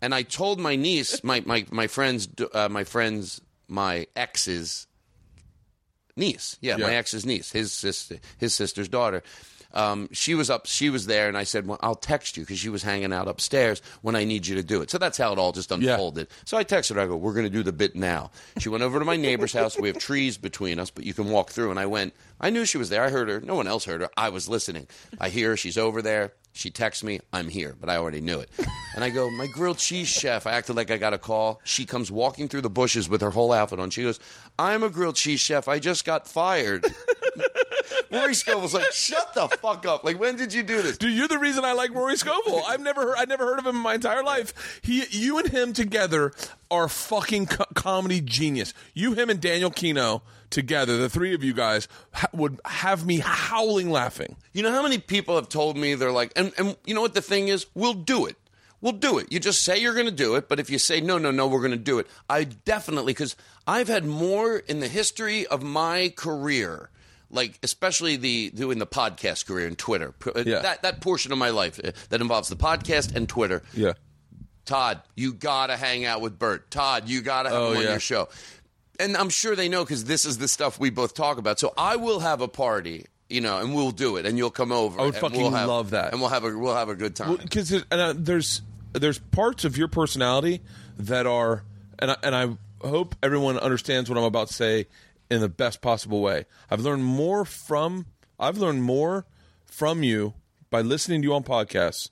And I told my niece, my my my friends, uh, my friends, my ex's niece. Yeah, my ex's niece, his sister, his sister's daughter. Um, she was up. She was there, and I said, "Well, I'll text you because she was hanging out upstairs when I need you to do it." So that's how it all just Yeah. unfolded. So I texted her. I go, "We're going to do the bit now." She went over to my neighbor's house. We have trees between us, but you can walk through. And I went. I knew she was there. I heard her. No one else heard her. I was listening. I hear her. She's over there. She texts me, I'm here, but I already knew it. And I go, my grilled cheese chef. I acted like I got a call. She comes walking through the bushes with her whole outfit on. She goes, I'm a grilled cheese chef. I just got fired. Rory Scovel's like, shut the fuck up. Like, when did you do this? Dude, you're the reason I like Rory Scovel. I've never heard, I've never heard of him in my entire life. He, you and him together are fucking co- comedy genius. You, him, and Daniel Kinno together, the three of you guys, ha- would have me howling laughing. You know how many people have told me they're like, and, and you know what the thing is? We'll do it. We'll do it. You just say you're going to do it, but if you say, no, no, no, we're going to do it, I definitely, because I've had more in the history of my career, like especially the doing the podcast career and Twitter, uh, Yeah. that, that portion of my life uh, that involves the podcast and Twitter. Yeah. Todd, you gotta hang out with Bert. Todd, you gotta have Oh, him on yeah. your show. And I'm sure they know because this is the stuff we both talk about. So I will have a party, you know, and we'll do it, and you'll come over. I would and fucking we'll have- love that. and we'll have a we'll have a good time. because uh, there's there's parts of your personality that are and I, and I hope everyone understands what I'm about to say in the best possible way. I've learned more from I've learned more from you by listening to you on podcasts,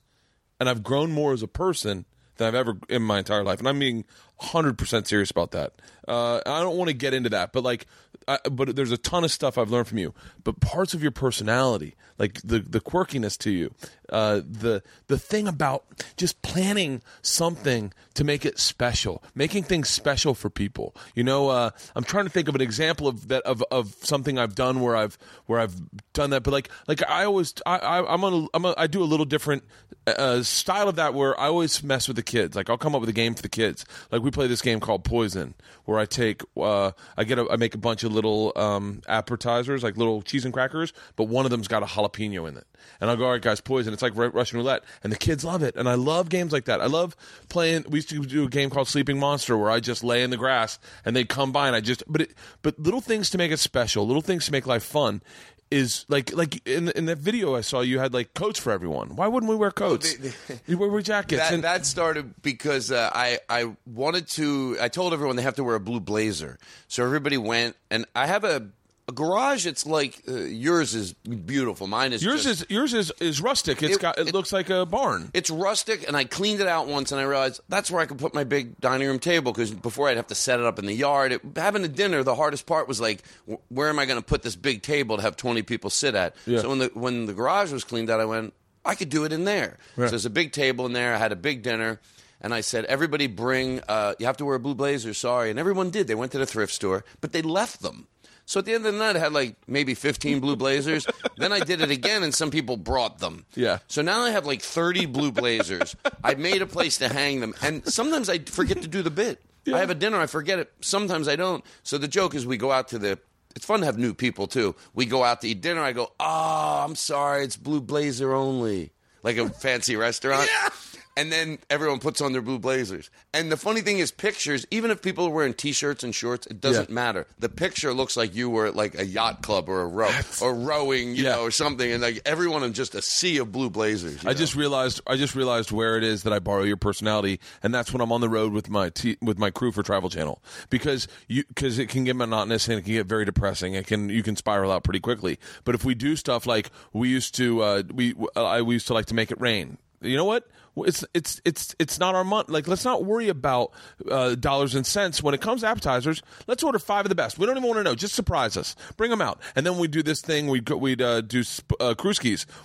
and I've grown more as a person than I've ever in my entire life, and I'm being 100 percent serious about that. Uh, I don't want to get into that, but like, I, but there's a ton of stuff I've learned from you. But parts of your personality, like the the quirkiness to you, uh, the the thing about just planning something to make it special, making things special for people. You know, uh, I'm trying to think of an example of that of, of something I've done where I've where I've done that. But like like I always I, I I'm on a, I'm a, I do a little different uh, style of that where I always mess with the kids. Like I'll come up with a game for the kids. Like we play this game called Poison, where I take uh, I get a, I make a bunch of little um, appetizers, like little cheese and crackers, but one of them's got a jalapeno in it. And I'll go, all right, guys, poison. It's like Russian roulette, and the kids love it. And I love games like that. I love playing. We used to do a game called Sleeping Monster, where I just lay in the grass and they come by, and I just. But it, but little things to make it special, little things to make life fun. Is like like in the, in that video I saw you had like coats for everyone. Why wouldn't we wear coats? they- you wear, wear jackets. that, and, that started because uh, I I wanted to. I told everyone they have to wear a blue blazer, so everybody went, and I have a, a garage. It's like uh, yours is beautiful. Mine is yours just- is yours is is rustic. It's It- got it, it- looks like a barn. It's rustic, and I cleaned it out once, and I realized that's where I could put my big dining room table because before I'd have to set it up in the yard. It, having a dinner, the hardest part was like, wh- where am I going to put this big table to have twenty people sit at? Yeah. So when the when the garage was cleaned out, I went, I could do it in there. Right. So there's a big table in there. I had a big dinner. And I said, everybody bring, uh, you have to wear a blue blazer, sorry. And everyone did. They went to the thrift store, but they left them. So at the end of the night, I had like maybe 15 blue blazers. then I did it again, and some people brought them. Yeah. So now I have like 30 blue blazers. I made a place to hang them. And sometimes I forget to do the bit. I have a dinner, I forget it. Sometimes I don't. So the joke is we go out to the. It's fun to have new people too. We go out to eat dinner. I go, oh, I'm sorry, it's blue blazer only, like a fancy restaurant. And then everyone puts on their blue blazers. And the funny thing is, pictures, even if people are wearing t-shirts and shorts, it doesn't Yeah. matter. The picture looks like you were at like a yacht club or a row or rowing, you Yeah. know, or something, and like everyone in just a sea of blue blazers. I know? just realized I just realized where it is that I borrow your personality, and that's when I'm on the road with my t- with my crew for Travel Channel because you because it can get monotonous and it can get very depressing. It can you can spiral out pretty quickly. But if we do stuff like we used to, uh, we I we used to like to make it rain. You know what? It's it's it's it's not our month. Like let's not worry about uh, dollars and cents when it comes to appetizers. Let's order five of the best. We don't even want to know. Just surprise us. Bring them out, and then we do this thing. We'd go- we'd uh, do sp- uh,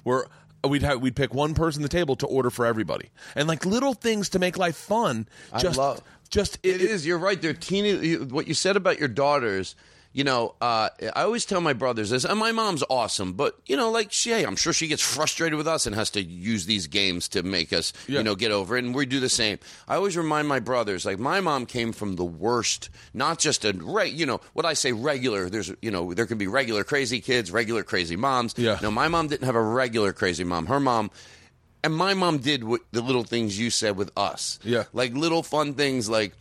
where we'd have we'd pick one person at the table to order for everybody, and like little things to make life fun. Just love- just It is. You're right. They're teeny. What you said about your daughters. You know, uh, I always tell my brothers this, and my mom's awesome, but you know, like she, I'm sure she gets frustrated with us and has to use these games to make us, Yeah. you know, get over it. And we do the same. I always remind my brothers, like my mom came from the worst, not just a re, you know, what I say regular. There's, you know, there can be regular crazy kids, regular crazy moms. Yeah. No, my mom didn't have a regular crazy mom. Her mom. And my mom did what the little things you said with us. Yeah. Like little fun things like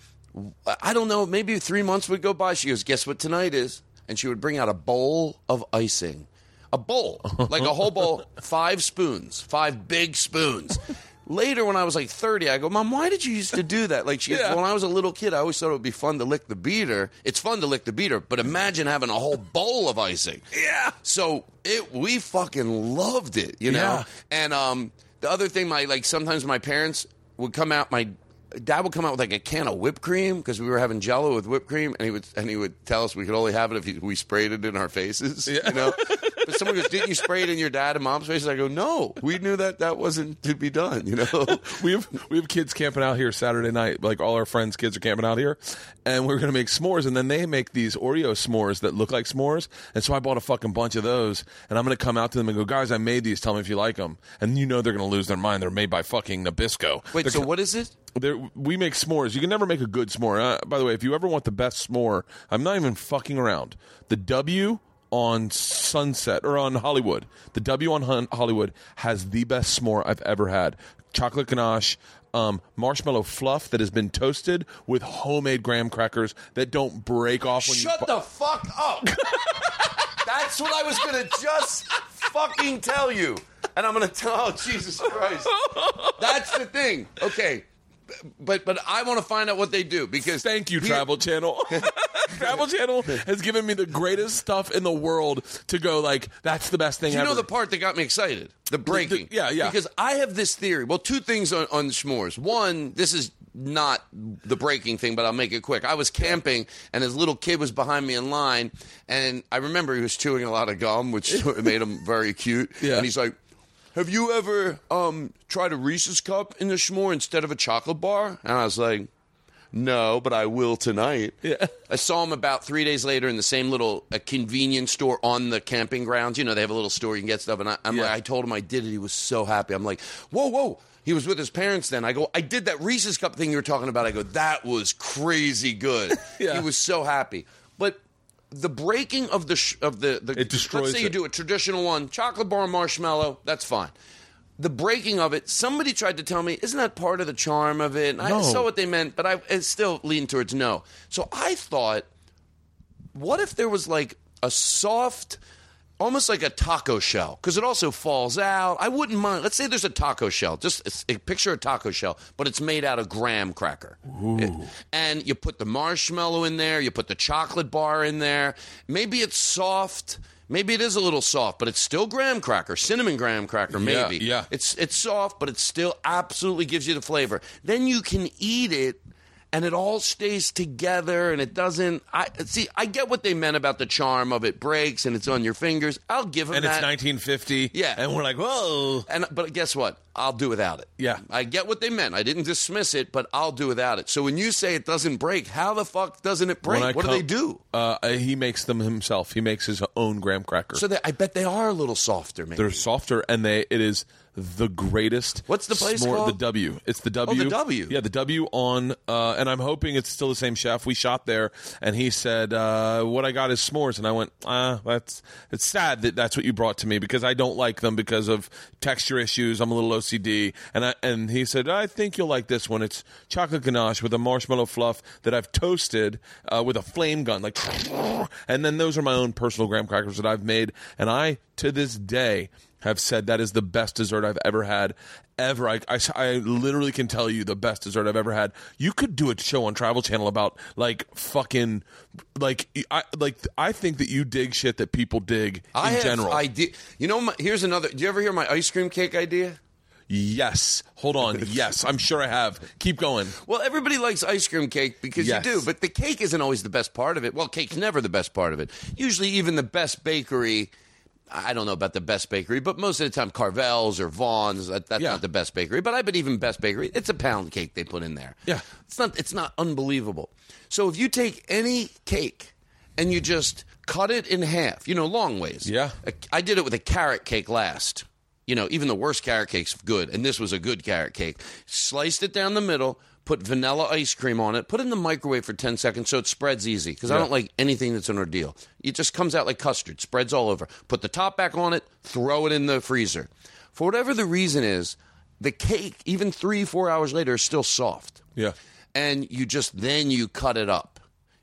I don't know, maybe three months would go by. She goes, Guess what tonight is? And she would bring out a bowl of icing. A bowl. Like a whole bowl, five spoons, five big spoons. Later, when I was like 30, I go, Mom, why did you used to do that? Like, she goes, Yeah. when I was a little kid, I always thought it would be fun to lick the beater. It's fun to lick the beater, but imagine having a whole bowl of icing. Yeah. So it, we fucking loved it, you know? Yeah. And um, the other thing, my like sometimes my parents would come out. My dad would come out with like a can of whipped cream because we were having Jello with whipped cream, and he would and he would tell us we could only have it if he, we sprayed it in our faces. You know. But someone goes, "Didn't you spray it in your dad and mom's faces?" I go, "No, we knew that that wasn't to be done." You know. we have we have kids camping out here Saturday night. Like all our friends' kids are camping out here, and we're gonna make s'mores. And then they make these Oreo s'mores that look like s'mores. And so I bought a fucking bunch of those, and I'm gonna come out to them and go, guys, I made these. Tell me if you like them. And you know they're gonna lose their mind. They're made by fucking Nabisco. Wait, They're so what is it? there, we make s'mores. You can never make a good s'more. Uh, by the way, if you ever want the best s'more, I'm not even fucking around. The W on Sunset or on Hollywood, the W on Hun- Hollywood has the best s'more I've ever had. Chocolate ganache, um, marshmallow fluff that has been toasted with homemade graham crackers that don't break off when you Shut you. the fuck up. That's what I was gonna just fucking tell you. And I'm gonna tell oh Jesus Christ. That's the thing. Okay. But but I want to find out what they do because Thank you, Travel Channel. Travel Channel has given me the greatest stuff in the world to go like that's the best thing Do you ever. know the part that got me excited? The breaking. yeah, yeah. Because I have this theory. Well, two things on, on s'mores. One, this is not the breaking thing, but I'll make it quick. I was camping, and this little kid was behind me in line, and I remember he was chewing a lot of gum, which made him very cute. Yeah. And he's like, have you ever um, tried a Reese's cup in the s'more instead of a chocolate bar? And I was like, no, but I will tonight. Yeah. I saw him about three days later in the same little uh, convenience store on the camping grounds. You know, they have a little store you can get stuff. And I, I'm Yeah. like, I told him I did it. He was so happy. I'm like, whoa, whoa. He was with his parents then. I go, I did that Reese's cup thing you were talking about. I go, that was crazy good. Yeah. He was so happy. The breaking of the sh- of the, the It destroys Let's say you do a traditional one, chocolate bar marshmallow. That's fine. The breaking of it, somebody tried to tell me, isn't that part of the charm of it? And I No. saw what they meant, but I it's still leaning towards no. So I thought, what if there was like a soft, almost like a taco shell? Because it also falls out. I wouldn't mind. Let's say there's a taco shell. Just a picture of a taco shell, but it's made out of graham cracker. It- and you put the marshmallow in there, you put the chocolate bar in there. Maybe it's soft. Maybe it is a little soft, but it's still graham cracker, cinnamon graham cracker, Maybe Yeah, yeah. It's it's soft, but it still absolutely gives you the flavor. Then you can eat it and it all stays together and it doesn't I see I get what they meant about the charm of it breaks and it's on your fingers. I'll give them and that. it's 1950. Yeah. and we're like, whoa. and but guess what? I'll do without it. Yeah. I get what they meant. I didn't dismiss it, but I'll do without it. So when you say it doesn't break, how the fuck doesn't it break? What do they do? Uh, he makes them himself. He makes his own graham cracker. So they, I bet they are a little softer, maybe. They're softer, and they it is the greatest. What's the place s'more- called? The W. It's the W. Oh, the W. Yeah, the W on. Uh, and I'm hoping it's still the same chef. We shot there, and he said, uh, "What I got is s'mores," and I went, "Ah, that's it's sad that that's what you brought to me because I don't like them because of texture issues. I'm a little OCD." And I, and he said, "I think you'll like this one. It's chocolate ganache with a marshmallow fluff that I've toasted uh, with a flame gun, like." And then those are my own personal graham crackers that I've made, and I to this day have said that is the best dessert I've ever had. Ever, I, I, I literally can tell you the best dessert I've ever had. You could do a show on Travel Channel about like fucking like I like I think that you dig shit that people dig I in have general. idea. You know, my, here's another. Do you ever hear my ice cream cake idea? yes, hold on. Yes, I'm sure I have. Keep going. Well, everybody likes ice cream cake because Yes. you do, but the cake isn't always the best part of it. Well, cake's never the best part of it. Usually, even the best bakery. I don't know about the best bakery, but most of the time, Carvel's or Vons. That, that's Yeah. not the best bakery, but I bet even best bakery, it's a pound cake they put in there. Yeah. it's not. It's not unbelievable. So if you take any cake and you just cut it in half, you know, long ways. Yeah. I did it with a carrot cake last. You know, even the worst carrot cake's good, and this was a good carrot cake. Sliced it down the middle, put vanilla ice cream on it, put it in the microwave for 10 seconds so it spreads easy, because I don't like anything that's an ordeal. It just comes out like custard, spreads all over. Put the top back on it, throw it in the freezer. For whatever the reason is, the cake, even three, four hours later, is still soft Yeah. and you just then you cut it up.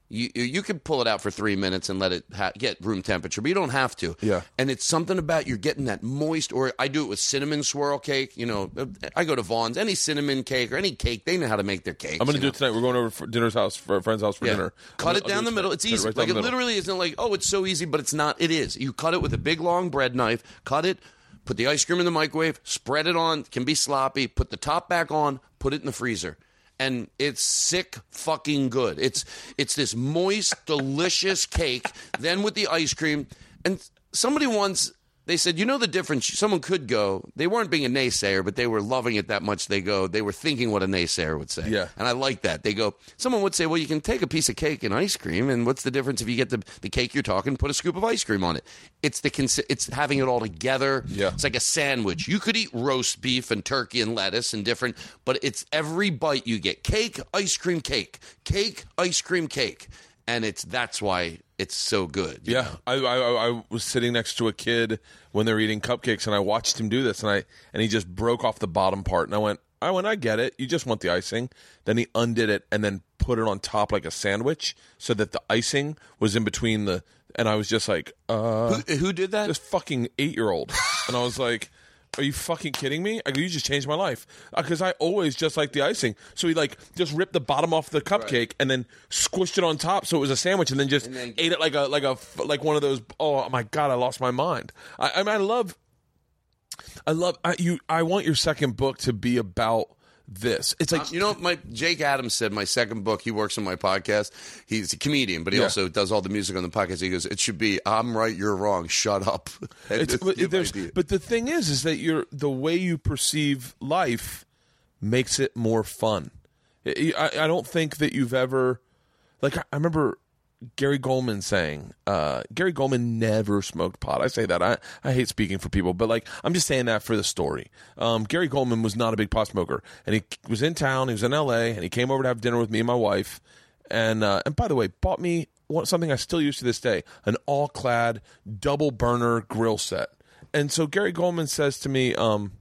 You you- could pull it out for three minutes and let it ha- get room temperature, but you don't have to. Yeah. And it's something about you're getting that moist, or I do it with cinnamon swirl cake. You know, I go to Vons, any cinnamon cake or any cake, they know how to make their cakes. I'm going to do know? it tonight. We're going over for dinner's house for a friend's house for Yeah. dinner. Cut it down do the middle. It's Cut it easy. right like it middle. literally isn't like, oh, it's so easy, but it's not. It is. You cut it with a big long bread knife. Cut it. Put the ice cream in the microwave, spread it on, can be sloppy, put the top back on, put it in the freezer. And it's sick fucking good. It's it's this moist, delicious cake, then with the ice cream. And somebody once they said, you know the difference. Someone could go. They weren't being a naysayer, but they were loving it that much. They go. They were thinking what a naysayer would say. Yeah. and I like that. They go. Someone would say, well, you can take a piece of cake and ice cream, and what's the difference if you get the the cake you're talking, put a scoop of ice cream on it? It's the it's having it all together. Yeah. it's like a sandwich. You could eat roast beef and turkey and lettuce and different, but it's every bite you get cake, ice cream, cake, cake, ice cream, cake, and it's that's why it's so good. Yeah. I, I I was sitting next to a kid when they were eating cupcakes, and I watched him do this, and I and he just broke off the bottom part, and I went, I went, I get it. You just want the icing. Then he undid it and then put it on top like a sandwich, so that the icing was in between the. And I was just like, uh, Who, who did that? this fucking eight year old, and I was like. Are you fucking kidding me? I go, you just changed my life uh, because I always just like the icing. So he like just ripped the bottom off the cupcake and then squished it on top so it was a sandwich, and then just then- ate it like a like a like one of those. Oh my god, I lost my mind. I I, mean, I love, I love I, you. I want your second book to be about this. It's like You know, my Jake Adams said my second book. He works on my podcast. He's a comedian, but he Yeah. also does all the music on the podcast. He goes, "It should be I'm right, you're wrong. Shut up." But, the but the thing is, is that you're the way you perceive life makes it more fun. I, I don't think that you've ever, like, I remember Gary Gulman saying, uh, Gary Gulman never smoked pot. I say that. I, I hate speaking for people, but like, I'm just saying that for the story. Um, Gary Gulman was not a big pot smoker, and he was in town. He was in L.A. and he came over to have dinner with me and my wife. And uh, and by the way, bought me something I still use to this day: an all-clad double burner grill set. And so Gary Gulman says to me, um,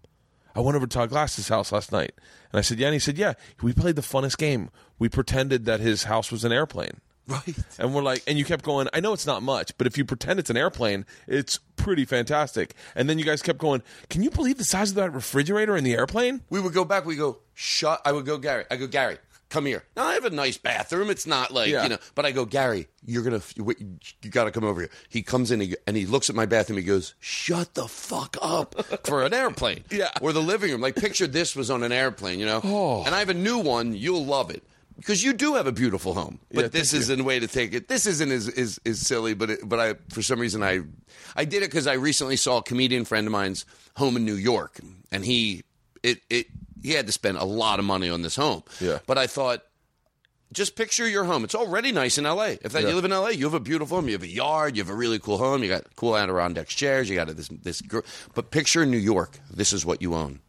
I went over to Todd Glass's house last night. And I said, Yeah. And he said, Yeah, we played the funnest game. We pretended that his house was an airplane. right. And we're like, and you kept going, I know it's not much, but if you pretend it's an airplane, it's pretty fantastic. And then you guys kept going, Can you believe the size of that refrigerator in the airplane? We would go back. We go, shut. I would go, Gary. I go, Gary, come here. Now I have a nice bathroom. It's not like Yeah. you know, but I go, Gary, you're gonna, you, got to come over here. He comes in and he looks at my bathroom. He goes, shut the fuck up for an airplane. Yeah. Or the living room. Like picture this was on an airplane. You know. Oh. And I have a new one. You'll love it. Because you do have a beautiful home, but Yeah, this isn't a way to take it. This isn't as is, is silly, but it, but I for some reason I I did it because I recently saw a comedian friend of mine's home in New York, and he it it he had to spend a lot of money on this home. Yeah. But I thought, just picture your home. It's already nice in L.A. If that, Yeah. you live in L.A., you have a beautiful home. You have a yard. You have a really cool home. You got cool Adirondack chairs. You got this this. gr- But picture New York. This is what you own.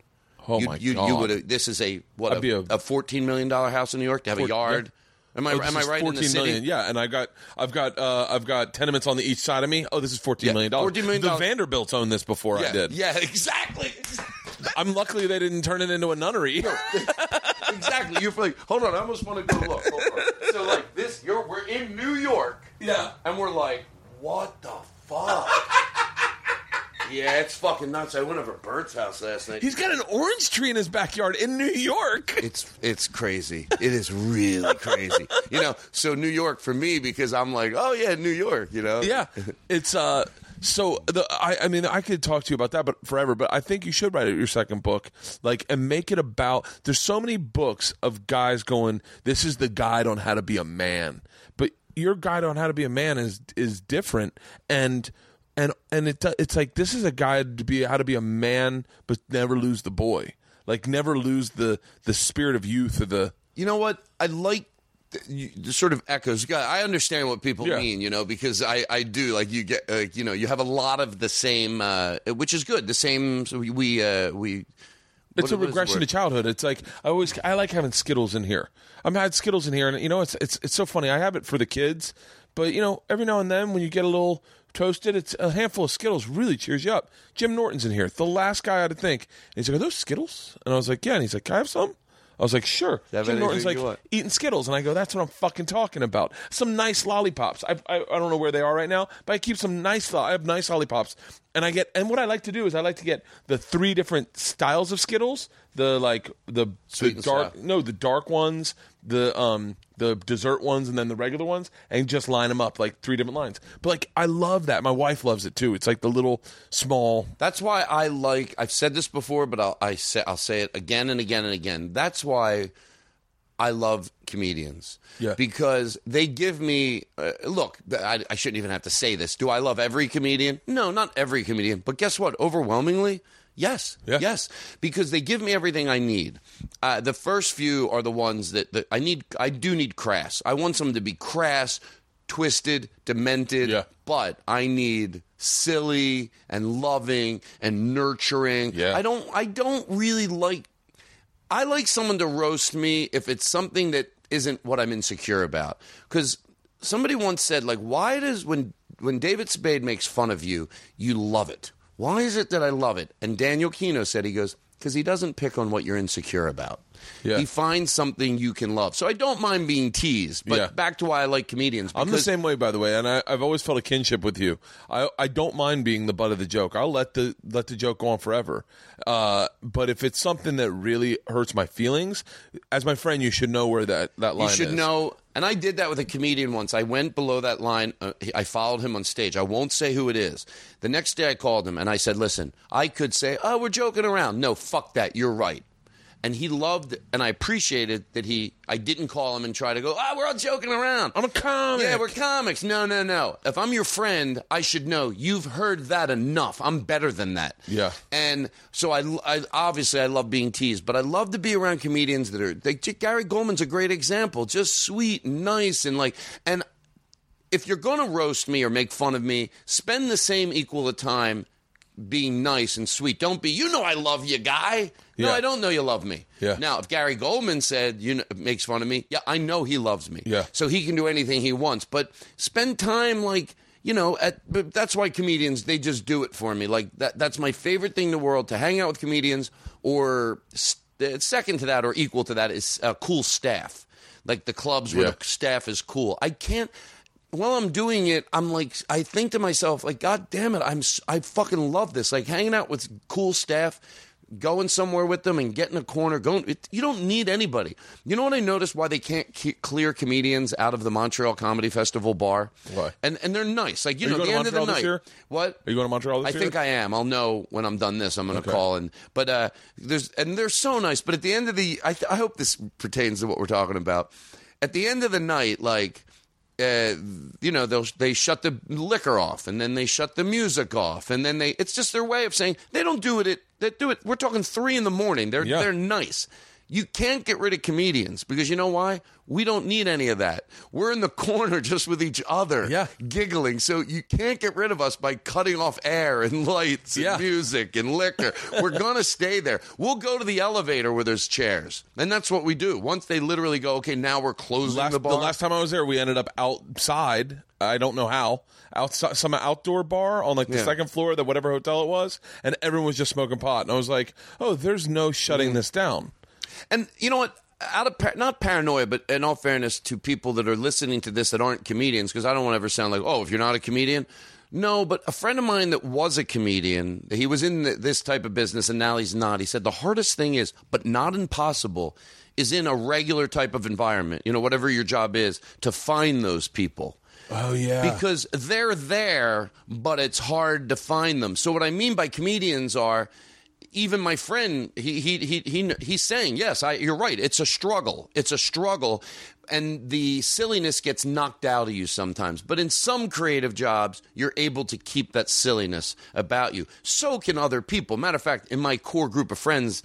Oh you, my you, God. You would. This is a what a, be a- a fourteen million dollar house in New York to have a yard. Am I Oh, am I right in the 14 city? Yeah, and I got, I've got, uh, I've got tenements on the each side of me. Oh, this is fourteen Yeah, million dollars. $14 million. The Vanderbilts owned this before Yeah, I did. yeah, exactly. I'm luckily they didn't turn it into a nunnery. exactly. You're like, hold on, I almost want to go look. Hold on. So like this, you're we're in New York. Yeah. And we're like, what the fuck? Yeah, it's fucking nuts. I went over Bert's house last night. He's got an orange tree in his backyard in New York. it's it's crazy. It is really crazy. You know, so New York for me because I'm like, oh yeah, New York. You know. Yeah, it's uh. So the I I mean I could talk to you about that, but forever. But I think you should write your second book, like, and make it about. There's so many books of guys going. This is the guide on how to be a man, but your guide on how to be a man is is different, and and and it it's like this is a guide to be how to be a man, but never lose the boy, like never lose the the spirit of youth or the You know what? I like the, the sort of echoes. I understand what people Yeah. mean, you know, because I, I do. Like you get, uh, you know, you have a lot of the same, uh, which is good. The same. So we we, uh, we It's a what is the regression to childhood. It's like I always I like having Skittles in here. I'm had Skittles in here, and you know it's it's it's so funny. I have it for the kids, but you know every now and then when you get a little toasted, it's a handful of Skittles really cheers you up. Jim Norton's in here, the last guy I'd think. And he's like, "Are those Skittles?" And I was like, "Yeah." And he's like, "Can I have some?" I was like, "Sure." Jim Norton's like eating Skittles, and I go, "That's what I'm fucking talking about." Some nice lollipops. I I, I don't know where they are right now, but I keep some nice. lo- I have nice lollipops, and I get and what I like to do is I like to get the three different styles of Skittles. The like the, Sweet the and dark sour. no the dark ones, the um the dessert ones, and then the regular ones, and just line them up like three different lines. But like I love that. My wife loves it too. It's like the little small. That's why I like. I've said this before, but I'll I say I'll say it again and again and again. That's why I love comedians. Yeah. Because they give me uh, look. I, I shouldn't even have to say this. Do I love every comedian? No, not every comedian. But guess what? Overwhelmingly. Yes, Yeah. yes, because they give me everything I need. Uh, the first few are the ones that, that I need. I do need crass. I want someone to be crass, twisted, demented, Yeah. but I need silly and loving and nurturing. Yeah. I don't I don't really like I like someone to roast me if it's something that isn't what I'm insecure about. Cuz somebody once said like why does when when David Spade makes fun of you, you love it. Why is it that I love it? And Daniel Kinno said he goes because he doesn't pick on what you're insecure about. Yeah. He finds something you can love. So I don't mind being teased. But Yeah. back to why I like comedians. I'm the same way, by the way, and I, I've always felt a kinship with you. I I don't mind being the butt of the joke. I'll let the let the joke go on forever. Uh, but if it's something that really hurts my feelings, as my friend, you should know where that that line You should is. know. And I did that with a comedian once. I went below that line. Uh, I followed him on stage. I won't say who it is. The next day I called him and I said, listen, I could say, oh, we're joking around. No, fuck that. You're right. And he loved and I appreciated that he, I didn't call him and try to go, oh, we're all joking around. I'm a comic. Yeah, we're comics. No, no, no. If I'm your friend, I should know you've heard that enough. I'm better than that. Yeah. And so I, I obviously I love being teased, but I love to be around comedians that are like Gary Gulman's a great example, just sweet and nice and like and if you're going to roast me or make fun of me, spend the same equal of time being nice and sweet. Don't be, you know, I love you, guy. No, Yeah. I don't know you love me. Yeah. Now, if Gary Gulman said you know, makes fun of me, yeah, I know he loves me. Yeah. So he can do anything he wants, but spend time like you know. At but that's why comedians they just do it for me. Like that. That's my favorite thing in the world to hang out with comedians. Or st- second to that, or equal to that, is uh, cool staff. Like the clubs where the staff is cool. I can't. While I'm doing it, I'm like, I think to myself, like, God damn it, I'm, I fucking love this. Like hanging out with cool staff, going somewhere with them, and getting a corner. Going, it, you don't need anybody. You know what I noticed? Why they can't ke- clear comedians out of the Montreal Comedy Festival bar? Why? And and they're nice. Like you Are you know, going the end of the Montreal this night. year? What? Are you going to Montreal this I year? think I am. I'll know when I'm done this. I'm going to Okay. call and but uh, there's and they're so nice. But at the end of the, I, I hope this pertains to what we're talking about. At the end of the night, like. Uh, you know they'll they shut the liquor off and then they shut the music off and then they it's just their way of saying they don't do it at they do it we're talking three in the morning they're Yeah. they're nice you can't get rid of comedians because you know why we don't need any of that we're in the corner just with each other Yeah. giggling so you can't get rid of us by cutting off air and lights and Yeah. music and liquor we're gonna stay there we'll go to the elevator where there's chairs and that's what we do once they literally go okay now we're closing last, the bar The last time I was there, we ended up outside. I don't know how outside some outdoor bar on like the Yeah. second floor of the whatever hotel it was, and everyone was just smoking pot. And I was like, "Oh, there's no Mm. shutting this down." And you know what? Out of par- not paranoia, but in all fairness to people that are listening to this that aren't comedians, because I don't want to ever sound like, oh, if you're not a comedian. No, but a friend of mine that was a comedian, he was in th- this type of business and now he's not. He said the hardest thing is, but not impossible, is in a regular type of environment, you know, whatever your job is, to find those people Oh yeah, because they're there, but it's hard to find them. So what I mean by comedians are even my friend he he he, he he's saying yes I you're right it's a struggle it's a struggle and the silliness gets knocked out of you sometimes but in some creative jobs you're able to keep that silliness about you. So can other people. Matter of fact in my core group of friends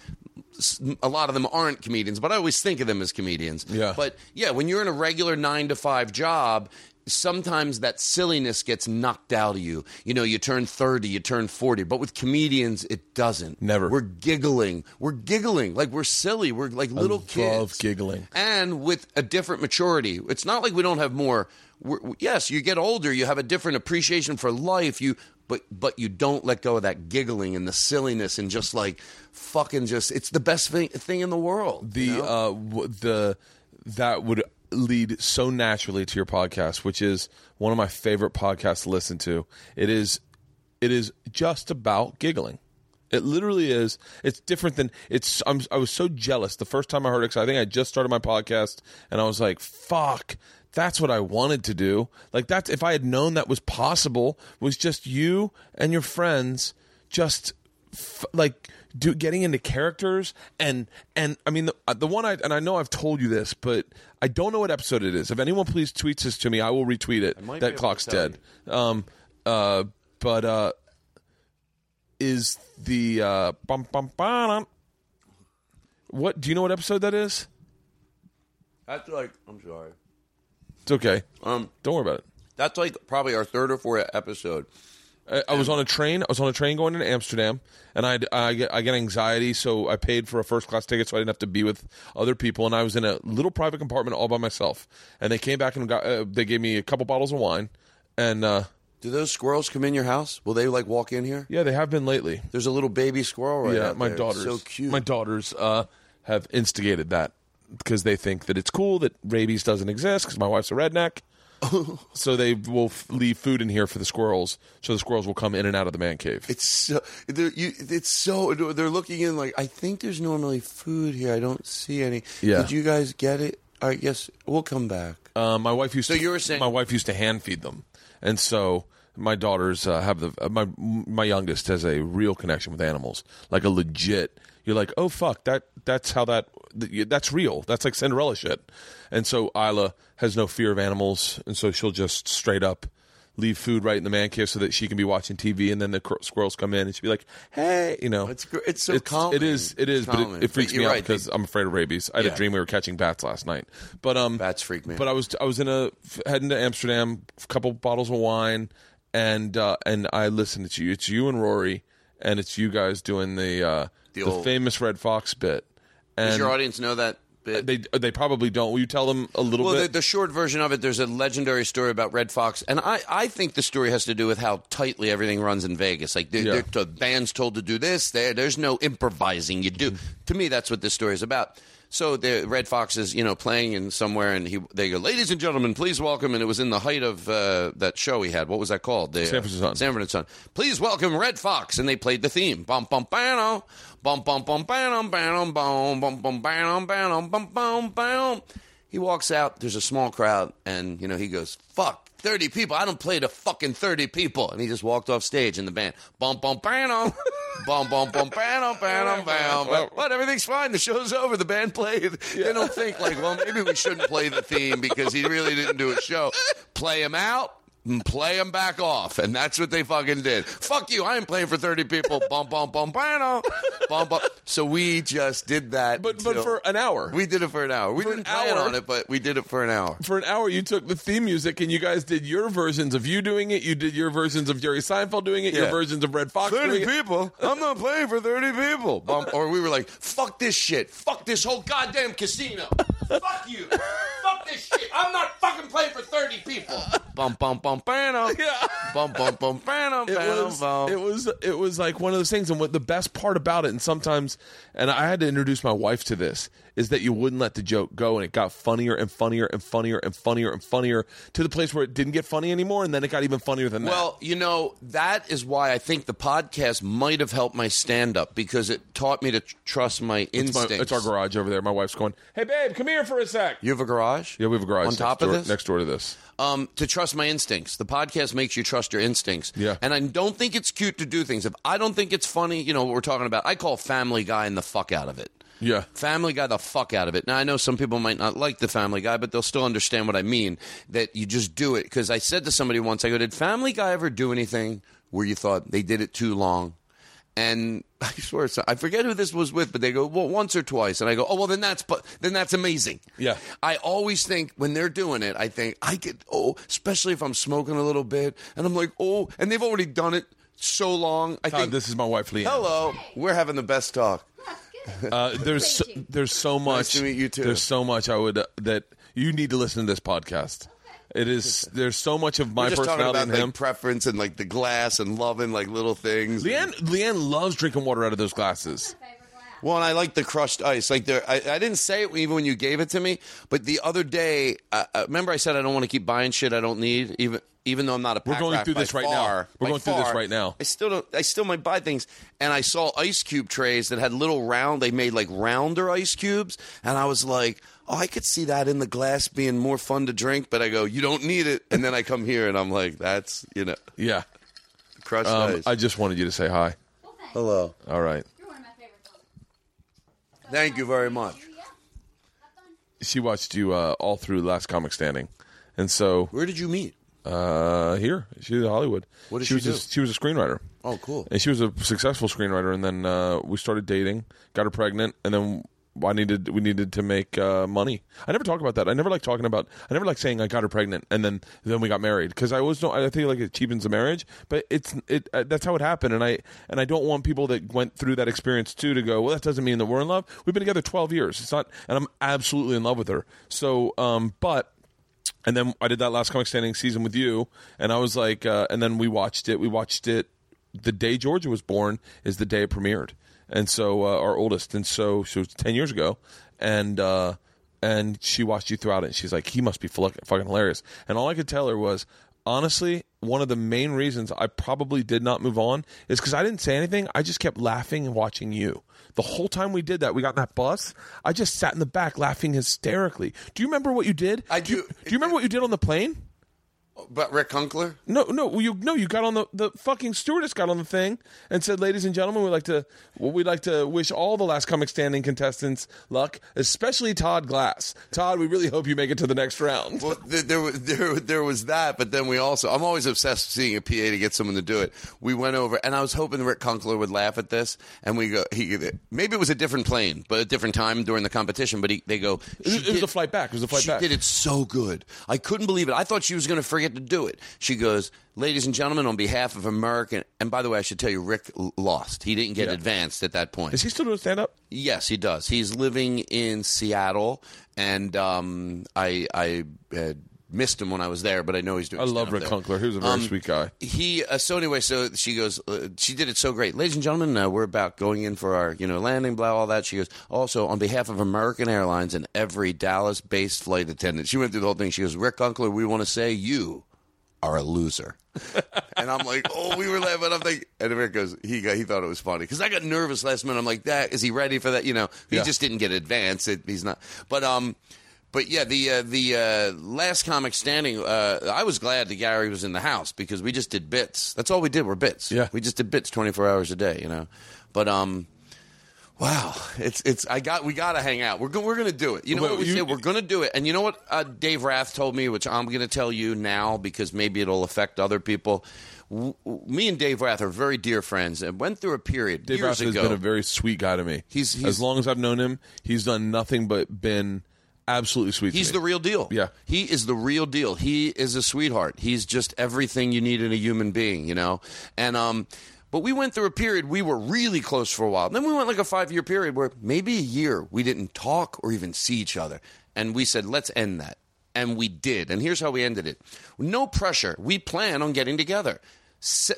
a lot of them aren't comedians but I always think of them as comedians. Yeah. but yeah when you're in a regular 9 to 5 job sometimes that silliness gets knocked out of you. You know, you turn 30, you turn 40, but with comedians, it doesn't. Never. We're giggling. We're giggling. Like we're silly. We're like little kids. I love giggling. And with a different maturity. It's not like we don't have more. We're, yes, you get older, you have a different appreciation for life. You. But, but you don't let go of that giggling and the silliness and just like fucking just it's the best thing, thing in the world. the you know? uh w- the that would lead so naturally to your podcast which is one of my favorite podcasts to listen to it is it is just about giggling. It literally is. It's different than it's. I'm, I was so jealous the first time I heard it. 'cause I think I just started my podcast, and I was like, "Fuck, that's what I wanted to do." Like that's if I had known that was possible, was just you and your friends, just f- like do getting into characters and and I mean the, uh, the one I and I know I've told you this, but I don't know what episode it is. If anyone please tweets this to me, I will retweet it. That clock's dead. Um, uh, but uh, is the uh, bum, bum, bum, what? Do you know what episode that is? That's like I'm sorry. It's okay. Um, Don't worry about it. that's like probably our third or fourth episode. I, I was on a train. I was on a train going to Amsterdam, and I I get I get anxiety, so I paid for a first class ticket so I didn't have to be with other people. And I was in a little private compartment all by myself. And they came back and got uh, they gave me a couple bottles of wine, and uh, Do those squirrels come in your house? Will they like walk in here? yeah, they have been lately. There's a little baby squirrel right yeah, out my there. daughters, So cute. My daughters uh, have instigated that because they think that it's cool that rabies doesn't exist because my wife's a redneck. so they will f- leave food in here for the squirrels, so the squirrels will come in and out of the man cave. It's so they're, you, it's so they're looking in like I think there's normally food here. I don't see any. Yeah. Did you guys get it? I guess we'll come back. Uh, my wife used So to. you were saying- my wife used to hand feed them, and so my daughters uh, have the uh, my my youngest has a real connection with animals, like a legit. You're like, oh fuck, that that's how that th- that's real. That's like Cinderella shit. And so Isla has no fear of animals, and so she'll just straight up leave food right in the man cave so that she can be watching TV, and then the cr- squirrels come in, and she'll be like, hey, you know, It's it's so It calming. is. It is, It's but it, calming. it freaks But me out right, because I'm afraid of rabies. I had Yeah. a dream we were catching bats last night, but um, Bats freak me. But I was I was in a heading to Amsterdam, a couple bottles of wine, and uh, and I listened to you. It's you and Rory, and it's you guys doing the uh, The the, old- famous Redd Foxx bit. Does your audience know that bit? they they probably don't. Will you tell them a little well, the, bit? the short version of it, there's a legendary story about Redd Foxx, and I, I think the story has to do with how tightly everything runs in Vegas. Like, they're, Yeah. they're- the band's told to do this, there, there's no improvising. You do. To me, that's what this story is about. So the Redd Foxx is, you know, playing in somewhere, and he they go, "Ladies and gentlemen, please welcome." And it was in the height of uh, that show he had. What was that called? The, Sanford and Son. Sanford and Son. Please welcome Redd Foxx, and they played the theme. Bum bum bam, bum bum bum bam bam bum bum bum bam bam bum bum bam. He walks out. There's a small crowd, and you know he goes, "Fuck, thirty people. I don't play to fucking thirty people." And he just walked off stage, and the band, bum bum bam, bum bum bum bam bam bam. But, everything's fine. The show's over. The band played. They don't think like, well, maybe we shouldn't play the theme because he really didn't do a show. Play him out play them back off. And that's what they fucking did. Fuck you. I am playing for 30 people. bum, bum, bum, bum, bum. So we just did that. but but for an hour. We did it for an hour. We For didn't hour? on it, but we did it for an hour. for an hour, you took the theme music and you guys did your versions of you doing it. You did your versions of Jerry Seinfeld doing it. Your versions of Redd Foxx doing it. people? I'm not playing for 30 people. Bum, or we were like, fuck this shit. Fuck this whole goddamn casino. fuck you. Fuck this shit. I'm not fucking playing for 30 people. Bum, bum, bum, bam. Yeah. Bum, bum, bum, bam, it was bum. it was it was like one of those things and what the best part about it and sometimes and I had to introduce my wife to this is that you wouldn't let the joke go and it got funnier and funnier and funnier and funnier and funnier to the place where it didn't get funny anymore and then it got even funnier than that? Well, you know, that is why I think the podcast might have helped my stand up because it taught me to tr- trust my that. It's, my, instincts. it's our garage over there. My wife's going, "Hey babe, come here for a sec." You have a garage? Yeah, we have a garage On top door, of this? next door to this. um, to trust my instincts. The podcast makes you trust your instincts. Yeah. And I don't think it's cute to do things. If I don't think it's funny, you know what we're talking about. I call Family Guy and the fuck out of it. Yeah. Family Guy the fuck out of it. Now I know some people might not like the Family Guy, but they'll still understand what I mean. That you just do it because I said to somebody once, I go, "Did Family Guy ever do anything where you thought they did it too long?" And I swear, I forget who this was with, but they go, "Well, once or twice," and I go, "Oh, well, then that's pu- then that's amazing." Yeah. I always think when they're doing it, I think I could, oh, especially if I'm smoking a little bit, and I'm like, oh, and they've already done it so long. I Todd, think. this is my wife, LeeAnn. Hello, we're having the best talk. Uh, there's so, there's so much. to meet you, too. There's so much I would uh, that you need to listen to this podcast. It is there's so much of my We're just talking personality about in like him. preference and like the glass and loving like little things. LeeAnn LeeAnn loves drinking water out of those glasses. Well, and I like the crushed ice. Like there, I, I didn't say it even when you gave it to me, but the other day, uh, uh, remember I said I don't want to keep buying shit I don't need, even even though I'm not a. We're going rat through by this right now. We're by going through this right now. I still don't. I still might buy things, and I saw ice cube trays that had little round. They made like rounder ice cubes, and I was like, oh, I could see that in the glass being more fun to drink. But I go, you don't need it, and then I come here and I'm like, that's you know, Yeah. crushed Um, ice. I just wanted you to say hi. Well. Hello. All right. You're one of my favorites. So Thank you very much. Yeah. Have fun. She watched you uh, all through Last Comic Standing, and so Where did you meet? uh, here she's in Hollywood. What did she she was do? A, she was a screenwriter. Oh, cool. and she was a successful screenwriter. And then uh, we started dating, got her pregnant, and then I needed we needed to make uh, money. I never talk about that. I never like talking about. I never like saying I got her pregnant, and then then we got married because I always don't. I think like it cheapens the marriage, but it's it. Uh, that's how it happened, and I and I don't want people that went through that experience too to go. Well, that doesn't mean that we're in love. We've been together twelve years. It's not, and I'm absolutely in love with her. So, um, but and then I did that last comic standing season with you, and I was like, uh, and then we watched it. We watched it the day Georgia was born is the day it premiered, and so uh, our oldest, and so she was ten years ago, and uh, and she watched you throughout it. And she's like, he must be fuck- fucking hilarious, and all I could tell her was. Honestly, one of the main reasons I probably did not move on is because I didn't say anything. I just kept laughing and watching you. The whole time we did that, we got in that bus. I just sat in the back laughing hysterically. Do you remember what you did? I Do you, do. do you remember what you did on the plane? But Rick Kunkler? No, no, you no, you got on the the fucking stewardess got on the thing and said, "Ladies and gentlemen, we'd like to well, we'd like to wish all the last comic standing contestants luck, especially Todd Glass. Todd, we really hope you make it to the next round." Well, there, there, was- there, there was that, but then we also, I'm always obsessed with seeing a PA to get someone to do it. We went over, and I was hoping Rick Kunkler would laugh at this, and we go, he, maybe it was a different plane, but a different time during the competition, but he, they go, It was, "She it was a flight back. It was a flight she back. did it so good. I couldn't believe it. I thought she was going to forget to do it. She goes, "Ladies and gentlemen, on behalf of American." And by the way, I should tell you, Rick lost. He didn't get Yeah. advanced at that point. Is he still doing stand up? Yes, he does. He's living in Seattle, and um, I I had missed him when I was there, but I know he's doing. I love Rick there. Kunkler. He was a very Um, sweet guy. He uh, so anyway, so she goes. Uh, she did it so great, ladies and gentlemen. Uh, we're about going in for our you know landing, blah all that. She goes also on behalf of American Airlines and every Dallas-based flight attendant. She went through the whole thing. She goes, Rick Kunkler, we want to say you are a loser. and I'm like, oh, we were laughing. I'm like, and Rick goes, he got, he thought it was funny because I got nervous last minute. I'm like, that is he ready for that? You know, he Yeah. just didn't get advanced. It, he's not, but um. But yeah, the uh, the uh, last comic standing, uh, I was glad that Gary was in the house because we just did bits. That's all we did were bits. Yeah. we just did bits twenty four hours a day, you know. But um, wow, it's it's I got we got to hang out. We're go, we're gonna do it. You know Well, what we you- said? We're gonna do it. And you know what uh, Dave Rath told me, which I'm gonna tell you now because maybe it'll affect other people. W- me and Dave Rath are very dear friends and went through a period Dave Rath has ago. been a very sweet guy to me. He's- he's- as long as I've known him, he's done nothing but been absolutely sweet. He's the real deal. Yeah. He is the real deal. He is a sweetheart. He's just everything you need in a human being, you know? And, um, but we went through a period we were really close for a while. Then we went like a five year period where maybe a year we didn't talk or even see each other. And we said, let's end that. And we did. And here's how we ended it no pressure. We plan on getting together. Se-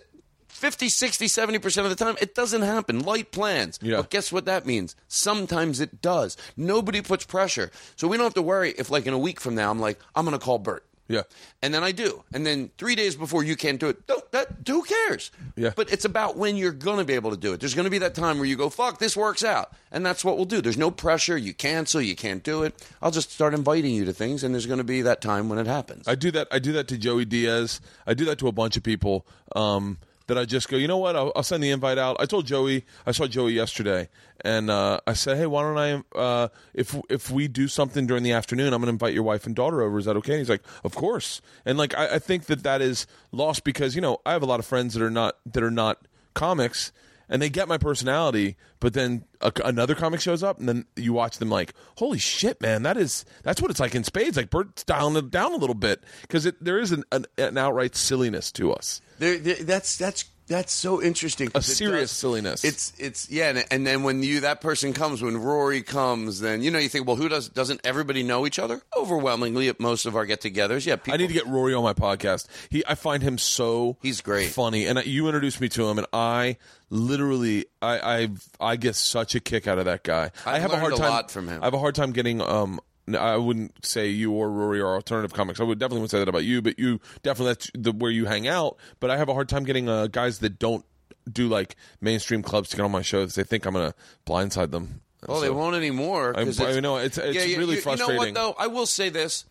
50, 60, 70% of the time, it doesn't happen. Light plans. Yeah. But guess what that means? Sometimes it does. Nobody puts pressure. So we don't have to worry if, like, in a week from now, I'm like, I'm going to call Bert. Yeah. And then I do. And then three days before you can't do it, don't, that, who cares? Yeah. But it's about when you're going to be able to do it. There's going to be that time where you go, fuck, this works out. And that's what we'll do. There's no pressure. You cancel. You can't do it. I'll just start inviting you to things, and there's going to be that time when it happens. I do that. I do that to Joey Diaz. I do that to a bunch of people. Um, that I just go, you know what? I'll, I'll send the invite out. I told Joey. I saw Joey yesterday, and uh, I said, hey, why don't I? Uh, if if we do something during the afternoon, I'm going to invite your wife and daughter over. Is that okay? And he's like, of course. And like, I, I think that that is lost because you know I have a lot of friends that are not that are not comics. And they get my personality, but then a, another comic shows up, and then you watch them like, "Holy shit, man! That is that's what it's like in spades." Like Bert's dialing it down a little bit because there is an, an, an outright silliness to us. There, there, that's that's That's so interesting. A serious does- silliness. It's it's yeah, and, and then when you that person comes, when Rory comes, then you know you think, well, who does doesn't everybody know each other? Overwhelmingly, at most of our get-togethers, yeah. People, I need to get Rory on my podcast. He, I find him so He's great. funny, and you introduced me to him, and I literally, I, I, I get such a kick out of that guy. I I've a hard a time. lot from him. I have a hard time getting. Um, I wouldn't say you or Rory are alternative comics. I would definitely would say that about you, but you definitely that's the where you hang out. But I have a hard time getting uh, guys that don't do like mainstream clubs to get on my shows. They think I'm gonna blindside them. Well, they won't anymore. I know, it's- it's Yeah, really you, You know what though? I will say this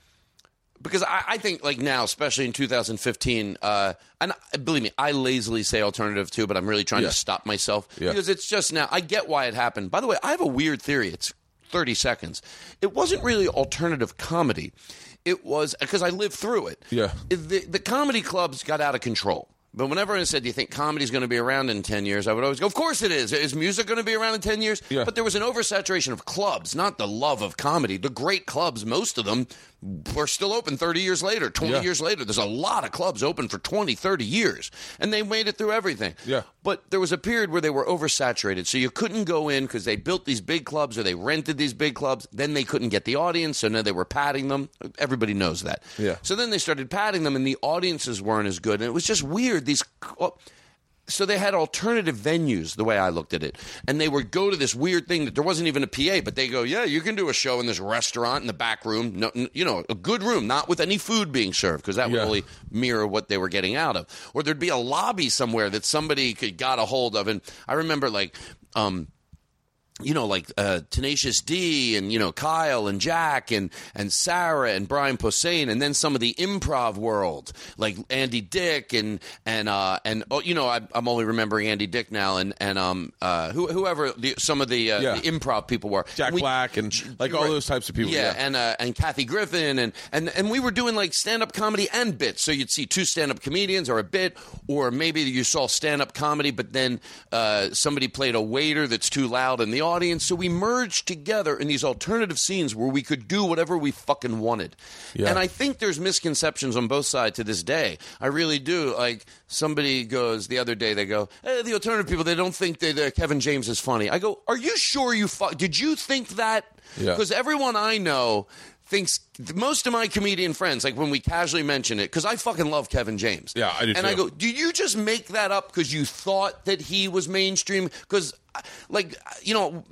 because I, I think like now, especially in 2015, uh, and believe me, I lazily say alternative too, but I'm really trying Yeah. to stop myself Yeah. because it's just now. I get why it happened. By the way, I have a weird theory. It's 30 seconds. It wasn't really alternative comedy. It was because I lived through it. Yeah. The, the comedy clubs got out of control. But whenever I said, "Do you think comedy's going to be around in ten years?" I would always go, "Of course it is. Is music going to be around in ten years?" Yeah. But there was an oversaturation of clubs, not the love of comedy. The great clubs, most of them, are still open 30 years later, 20 Yeah. years later. There's a lot of clubs open for 20, 30 years, and they made it through everything. Yeah. But there was a period where they were oversaturated, so you couldn't go in because they built these big clubs or they rented these big clubs. Then they couldn't get the audience, so now they were padding them. Everybody knows that. Yeah. So then they started padding them, and the audiences weren't as good, and it was just weird. These. well, so they had alternative venues the way i looked at it. And they would go to this weird thing that there wasn't even a pa but they go yeah you can do a show in this restaurant in the back room. No, n- you know a good room not with any food being served because that would Yeah. only mirror what they were getting out of. Or there'd be a lobby somewhere that somebody could got a hold of. And i remember like um you know, like uh, Tenacious D and you know Kyle and Jack and and Sarah and Brian Posehn, and then some of the improv world, like Andy Dick and and uh, and oh, you know I, I'm only remembering Andy Dick now, and and um uh, who, whoever the, some of the, uh, Yeah. the improv people were Jack We- Black and like all those types of people. yeah, Yeah, and uh, and Kathy Griffin and and and we were doing like stand up comedy and bits. So you'd see two stand up comedians or a bit, or maybe you saw stand up comedy, but then uh, somebody played a waiter that's too loud in the audience. So we merged together in these alternative scenes where we could do whatever we fucking wanted. Yeah. And I think there's misconceptions on both sides to this day. I really do. Like somebody goes the other day, they go, hey, the alternative people, they don't think that uh, Kevin James is funny. I go, are you sure you fu- did you think that? Yeah. Because everyone I know thinks most of my comedian friends, like when we casually mention it, because I fucking love Kevin James. Yeah, I do And I go, do you just make that up because you thought that he was mainstream? Because, uh, like, uh, you know.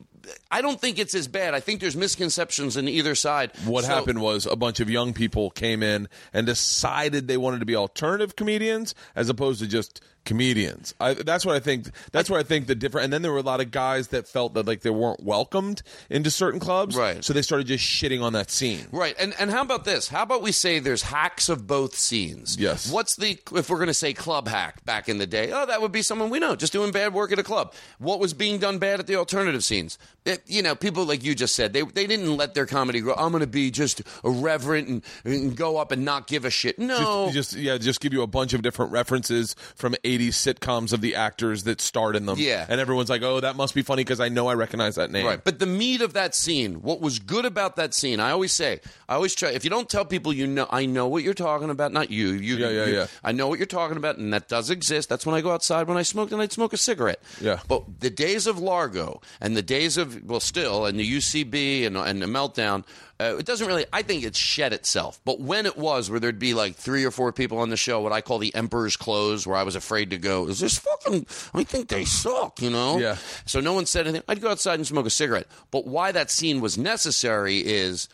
I don't think it's as bad. I think there's misconceptions in either side. what So- happened was a bunch of young people came in and decided they wanted to be alternative comedians as opposed to just comedians. I, that's what I think. That's where I think the different. And then there were a lot of guys that felt that like they weren't welcomed into certain clubs, Right. So they started just shitting on that scene. Right, and and how about this? How about we say there's hacks of both scenes? Yes. What's the if we're going to say club hack back in the day? Oh, that would be someone we know just doing bad work at a club. What was being done bad at the alternative scenes? It- you know, people like you just said they they didn't let their comedy grow. I'm going to be just irreverent and, and go up and not give a shit. No, Just, just yeah, just give you a bunch of different references from '80s sitcoms of the actors that starred in them. Yeah. and everyone's like, "Oh, that must be funny because I know I recognize that name." Right. But the meat of that scene, what was good about that scene, I always say, I always try, if you don't tell people you know, I know what you're talking about, not you. you Yeah, yeah, you- yeah. I know what you're talking about, and that does exist. That's when I go outside when I smoke, and I'd smoke a cigarette. Yeah. But the days of Largo and the days of, well, still, and the UCB and, and the Meltdown, uh, it doesn't really, I think it's shed itself. But when it was, where there'd be like three or four people on the show, what I call the Emperor's Clothes, where I was afraid to go, is this fucking, I think they suck, you know? Yeah. So no one said anything. I'd go outside and smoke a cigarette. But why that scene was necessary is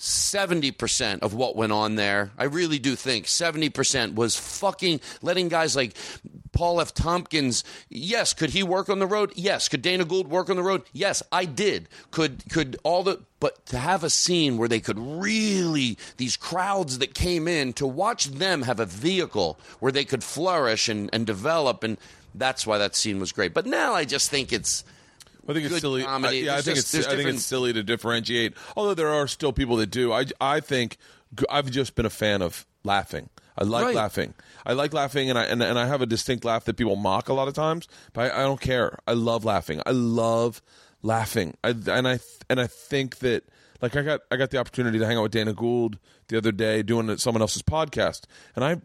70% of what went on there. I really do think 70% was fucking letting guys like Paul F. Tompkins. Yes, could he work on the road? Yes. Could Dana Gould work on the road? Yes, I did. Could could all the but to have a scene where they could really these crowds that came in to watch them have a vehicle where they could flourish and, and develop and that's why that scene was great. But now I just think it's I think it's silly. comedy. I, yeah, I think just- it's I think it's silly to differentiate. Although there are still people that do. I I think I've just been a fan of laughing. I like Right. laughing. I like laughing, and I and, and I have a distinct laugh that people mock a lot of times. But I, I don't care. I love laughing. I love laughing. I, and I and I think that like I got I got the opportunity to hang out with Dana Gould the other day doing someone else's podcast, and I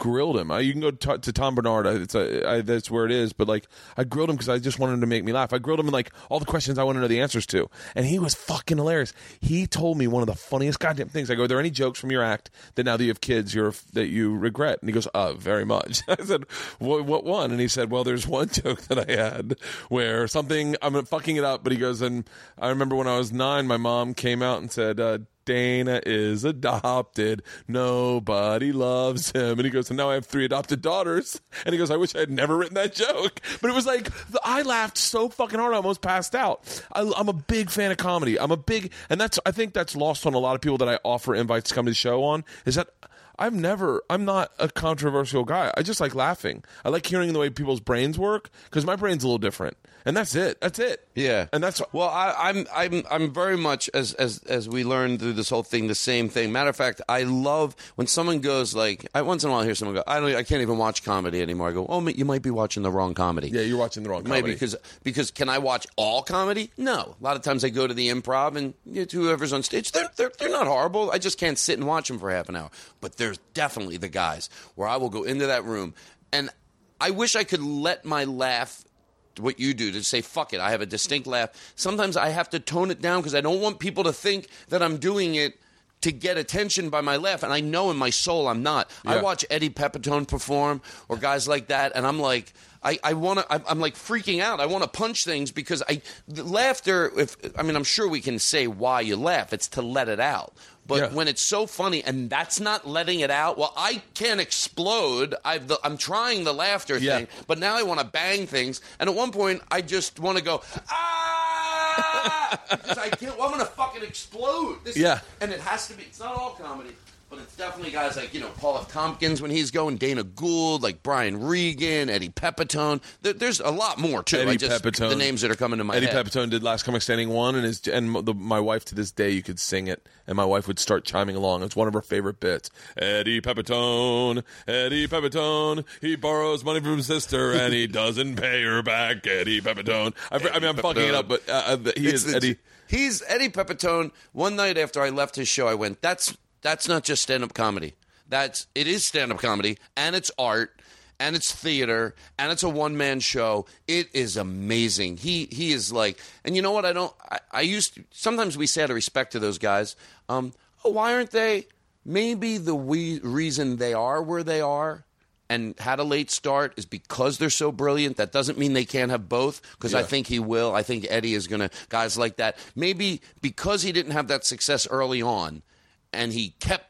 grilled him. I, you can go to, to Tom Bernard. It's a, I, that's where it is. But like, I grilled him because I just wanted him to make me laugh. I grilled him in like all the questions I wanted to know the answers to, and he was fucking hilarious. He told me one of the funniest goddamn things. I go, "Are there any jokes from your act that now that you have kids, you're that you regret?" And he goes, "Uh, very much." I said, what, "What one?" And he said, "Well, there's one joke that I had where something I'm fucking it up." But he goes, "And I remember when I was nine, my mom came out and said." Uh, Dana is adopted. Nobody loves him. And he goes, and now I have three adopted daughters. And he goes, I wish I had never written that joke. But it was like, I laughed so fucking hard, I almost passed out. I, I'm a big fan of comedy. I'm a big, and that's, I think that's lost on a lot of people that I offer invites to come to the show on, is that I've never, I'm not a controversial guy. I just like laughing. I like hearing the way people's brains work because my brain's a little different. And that's it. That's it. Yeah, And that's, well, I, I'm I'm I'm very much as as as we learned through this whole thing the same thing. Matter of fact, I love when someone goes like I once in a while hear someone go I don't I can't even watch comedy anymore. I go oh you might be watching the wrong comedy. yeah, you're watching the wrong comedy. Maybe because because can I watch all comedy? No. A lot of times I go to the improv and you know, whoever's on stage, they're, they're they're not horrible. I just can't sit and watch them for half an hour. But there's definitely the guys where I will go into that room and I wish I could let my laugh what you do to say fuck it. I have a distinct laugh. Sometimes I have to tone it down because I don't want people to think that I'm doing it to get attention by my laugh, and I know in my soul I'm not. I watch Eddie Pepitone perform or guys like that, and I'm like, I, I want to. I'm, I'm like freaking out. I want to punch things because I the laughter. If I mean, I'm sure we can say why you laugh. It's to let it out. But Yeah. when it's so funny and that's not letting it out, well, I can't explode. I've the, I'm trying the laughter Yeah. thing, but now I want to bang things. And at one point, I just want to go ah because I can't. Well, I'm gonna fucking explode. This Yeah. and it has to be. It's not all comedy. But it's definitely guys like, you know, Paul F. Tompkins when he's going, Dana Gould, like Brian Regan, Eddie Pepitone. There, there's a lot more, too. Eddie I just, Pepitone. The names that are coming to my head. Eddie head. Pepitone did Last Comic Standing one, and his and the, my wife to this day you could sing it, and my wife would start chiming along. It's one of her favorite bits. Eddie Pepitone, Eddie Pepitone, he borrows money from his sister and he doesn't pay her back. Eddie Pepitone. I, I mean, I'm fucking it up, but uh, uh, he It's- is Eddie. He's Eddie Pepitone. One night after I left his show, I went, "That's that's not just stand up comedy. That's it is stand up comedy, and it's art, and it's theater, and it's a one man show. It is amazing. He he is like, and you know what? I don't. I, I used to, sometimes we say out of respect to those guys. Um, oh, why aren't they? Maybe the we, reason they are where they are and had a late start is because they're so brilliant. That doesn't mean they can't have both, because I think he will. I think Eddie is going to, guys like that. Maybe because he didn't have that success early on and he kept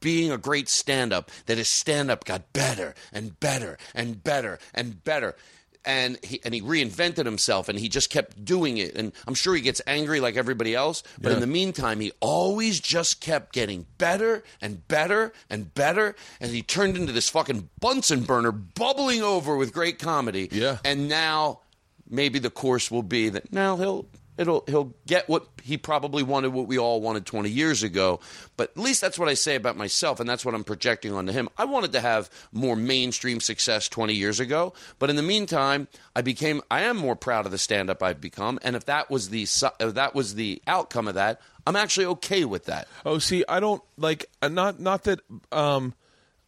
being a great stand up, that his stand up got better and better and better and better. And he and he reinvented himself, and he just kept doing it. And I'm sure he gets angry like everybody else, but Yeah. in the meantime, he always just kept getting better and better and better, and he turned into this fucking Bunsen burner, bubbling over with great comedy. Yeah. And now maybe the course will be that now he'll it'll he'll get what he probably wanted, what we all wanted 20 years ago. But at least that's what I say about myself, and that's what I'm projecting onto him. I wanted to have more mainstream success 20 years ago, but in the meantime, I became I am more proud of the stand up I've become, and if that was the if that was the outcome of that, I'm actually okay with that. Oh, see, I don't like uh, not not that. Um,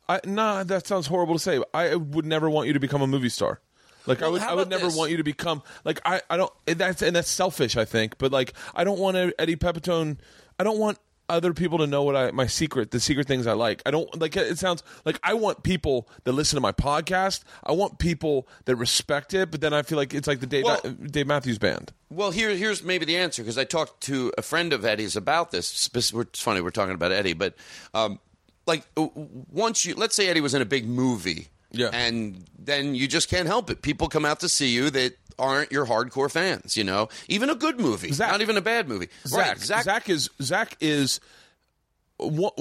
I nah, that sounds horrible to say. I would never want you to become a movie star. Like I would, I would never this? want you to become like I. I don't. and That's and that's selfish, I think. But like I don't want Eddie Pepitone. I don't want other people to know what I my secret, the secret things I like. I don't like. It sounds like I want people that listen to my podcast. I want people that respect it. But then I feel like it's like the Dave Well- Dave Matthews Band. Well, here, here's maybe the answer because I talked to a friend of Eddie's about this. It's funny we're talking about Eddie, but um, like once you, let's say Eddie was in a big movie, Yeah. and then you just can't help it. People come out to see you that aren't your hardcore fans. You know, even a good movie, Zach- not even a bad movie. Zach, right, Zach, Zach, is Zach is what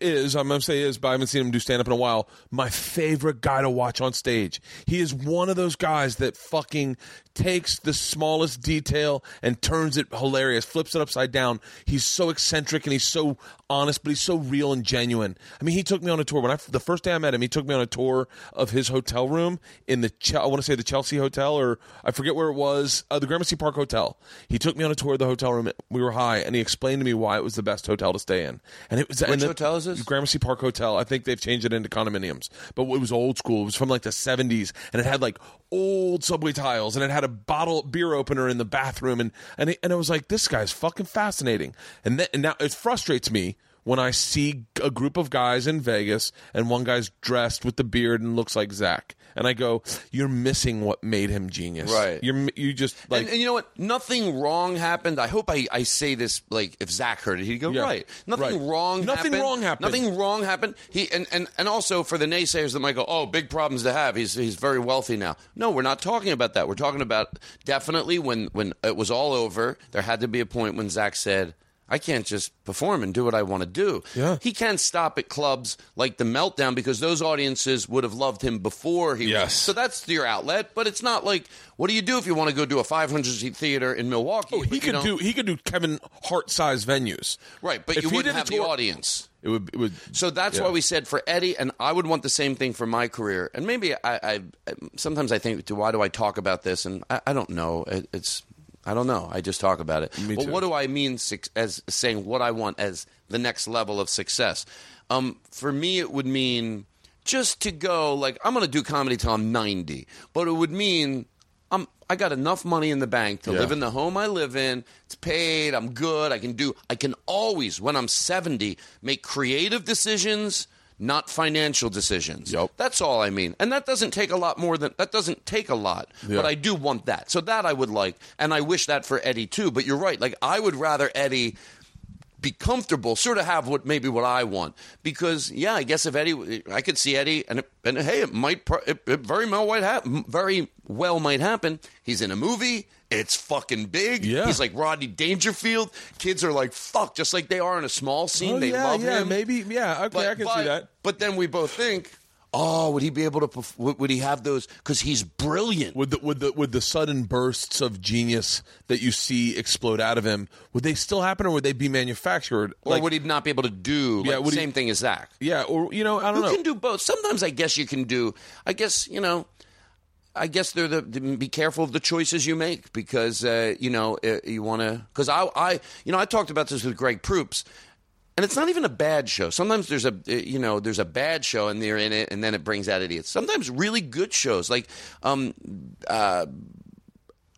is I'm gonna say is, but I haven't seen him do stand up in a while. My favorite guy to watch on stage. He is one of those guys that fucking takes the smallest detail and turns it hilarious, flips it upside down. He's so eccentric and he's so honest, but he's so real and genuine. I mean, he took me on a tour when I the first day I met him. He took me on a tour of his hotel room in the I want to say the Chelsea Hotel or I forget where it was, uh, the Gramercy Park Hotel. He took me on a tour of the hotel room. We were high, and he explained to me why it was the best hotel to stay in. And it was and the- hotel this? Gramercy Park Hotel. I think they've changed it into condominiums, but it was old school. It was from like the '70s, and it had like old subway tiles, and it had a bottle beer opener in the bathroom, and and it, and I was like, this guy's fucking fascinating. And, then, and now it frustrates me when I see a group of guys in Vegas, and one guy's dressed with the beard and looks like Zach, and I go, you're missing what made him genius. Right. You're you just like. and, and you know what? Nothing wrong happened. I hope I, I say this like if Zach heard it, he'd go Yeah. right. Nothing Right. wrong. Nothing happened. wrong happened. Nothing wrong happened. He and, and and also for the naysayers that might go, oh, big problems to have. He's he's very wealthy now. No, we're not talking about that. We're talking about definitely when when it was all over, there had to be a point when Zach said. I can't just perform and do what I want to do. Yeah. He can't stop at clubs like the Meltdown because those audiences would have loved him before he Yes. So that's your outlet, but it's not like what do you do if you want to go do a 500 seat theater in Milwaukee? Oh, he could don't- he could do Kevin Hart sized venues. right, but if you wouldn't have the audience. It would it would So that's Yeah. why we said for Eddie, and I would want the same thing for my career. And maybe I, I sometimes I think, why do I talk about this? And I, I don't know. It, it's I don't know. I just talk about it. Me but too. what do I mean as saying what I want as the next level of success? Um, for me, it would mean just to go like I'm going to do comedy till I'm 90, but it would mean I'm I got enough money in the bank to Yeah. live in the home I live in. It's paid. I'm good. I can do. I can always, when I'm 70, make creative decisions, not financial decisions. Yup. That's all I mean. And that doesn't take a lot more than that. Doesn't take a lot. Yeah. But I do want that. So that I would like, and I wish that for Eddie too. But you're right. Like I would rather Eddie be comfortable, sort of have what maybe what I want. Because yeah, I guess if Eddie, I could see Eddie, and it, and hey, it might, it, it very well might happen. Very well might happen. He's in a movie. It's fucking big. Yeah. He's like Rodney Dangerfield. Kids are like fuck, just like they are in a small scene. Oh, they yeah, love yeah, him. maybe yeah, okay, I can but, see that. But then we both think, oh, would he be able to? Would would he have those? Because he's brilliant. With the with the with the sudden bursts of genius that you see explode out of him, would they still happen or would they be manufactured? or Like, would he not be able to do? Yeah, like, would he- same thing as Zach. yeah, or you know, I don't Who know. You can do both? Sometimes I guess you can do. I guess you know. I guess they're the, the be careful of the choices you make because uh, you know uh, you want to. Because I, I, you know, I talked about this with Greg Proops, and it's not even a bad show. Sometimes there's a, uh, you know, there's a bad show and they're in it, and then it brings out idiots. Sometimes really good shows, like um, uh,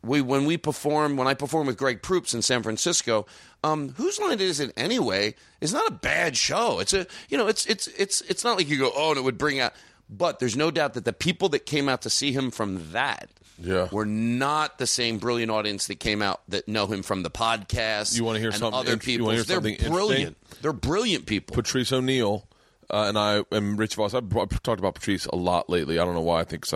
we when we perform when I perform with Greg Proops in San Francisco, um, whose line is it anyway? It's not a bad show. It's a you know it's it's it's it's not like you go oh and it would bring out. But there's no doubt that the people that came out to see him from that Yeah. were not the same brilliant audience that came out that know him from the podcast. You wanna hear and something Other people, they're something brilliant. They're brilliant people. Patrice O'Neal uh, and I and Rich Voss. I've, brought- talked about Patrice a lot lately. I don't know why. I think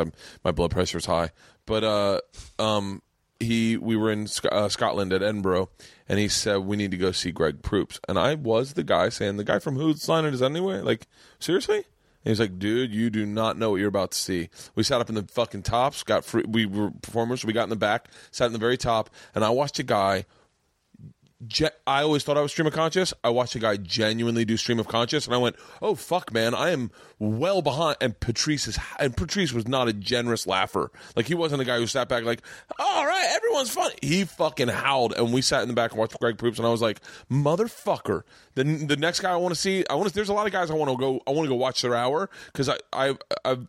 my blood pressure is high. But uh, um, he we were in Sc- uh, Scotland at Edinburgh, and he said we need to go see Greg Proops. And I was the guy saying the guy from Who's Line It Is Anyway. Like seriously. And he's like, dude, you do not know what you're about to see. We sat up in the fucking tops, got free, we were performers, we got in the back, sat in the very top, and I watched a guy I always thought I was stream of conscious. I watched a guy genuinely do stream of conscious, and I went, "Oh fuck, man, I am well behind." And Patrice is, and Patrice was not a generous laugher. Like he wasn't a guy who sat back like, "All right, everyone's funny." He fucking howled, and we sat in the back and watched Greg Proops, and I was like, "Motherfucker!" The the next guy I want to see, I want to. There's a lot of guys I want to go. I want to go watch their hour because I I I've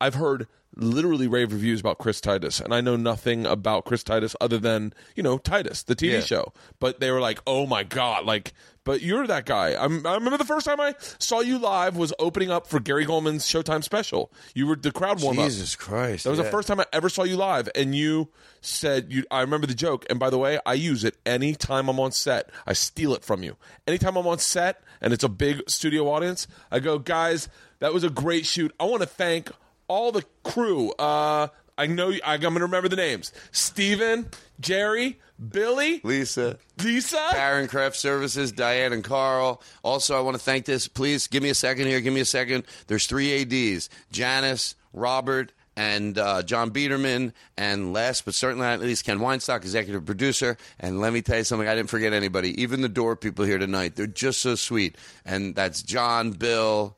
I've heard literally rave reviews about Chris Titus, and I know nothing about Chris Titus other than you know Titus, the TV Yeah. show. But they were like, "Oh my god!" Like, but you're that guy. I'm, I remember the first time I saw you live was opening up for Gary Gulman's Showtime special. You were the crowd warm up. Jesus Christ! That was the yeah. first time I ever saw you live, and you said you. I remember the joke, and by the way, I use it anytime I'm on set. I steal it from you. Anytime I'm on set and it's a big studio audience, I go, guys, that was a great shoot. I want to thank all the crew. Uh, I know I, I'm going to remember the names: Steven, Jerry, Billy, Lisa. Lisa. Aaron Craft Services, Diane and Carl. Also, I want to thank this. Please give me a second here. Give me a second. There's three ADs Janice, Robert, and uh, John Biederman. And last but certainly not least, Ken Weinstock, executive producer. And let me tell you something, I didn't forget anybody. Even the door people here tonight, they're just so sweet. And that's John, Bill,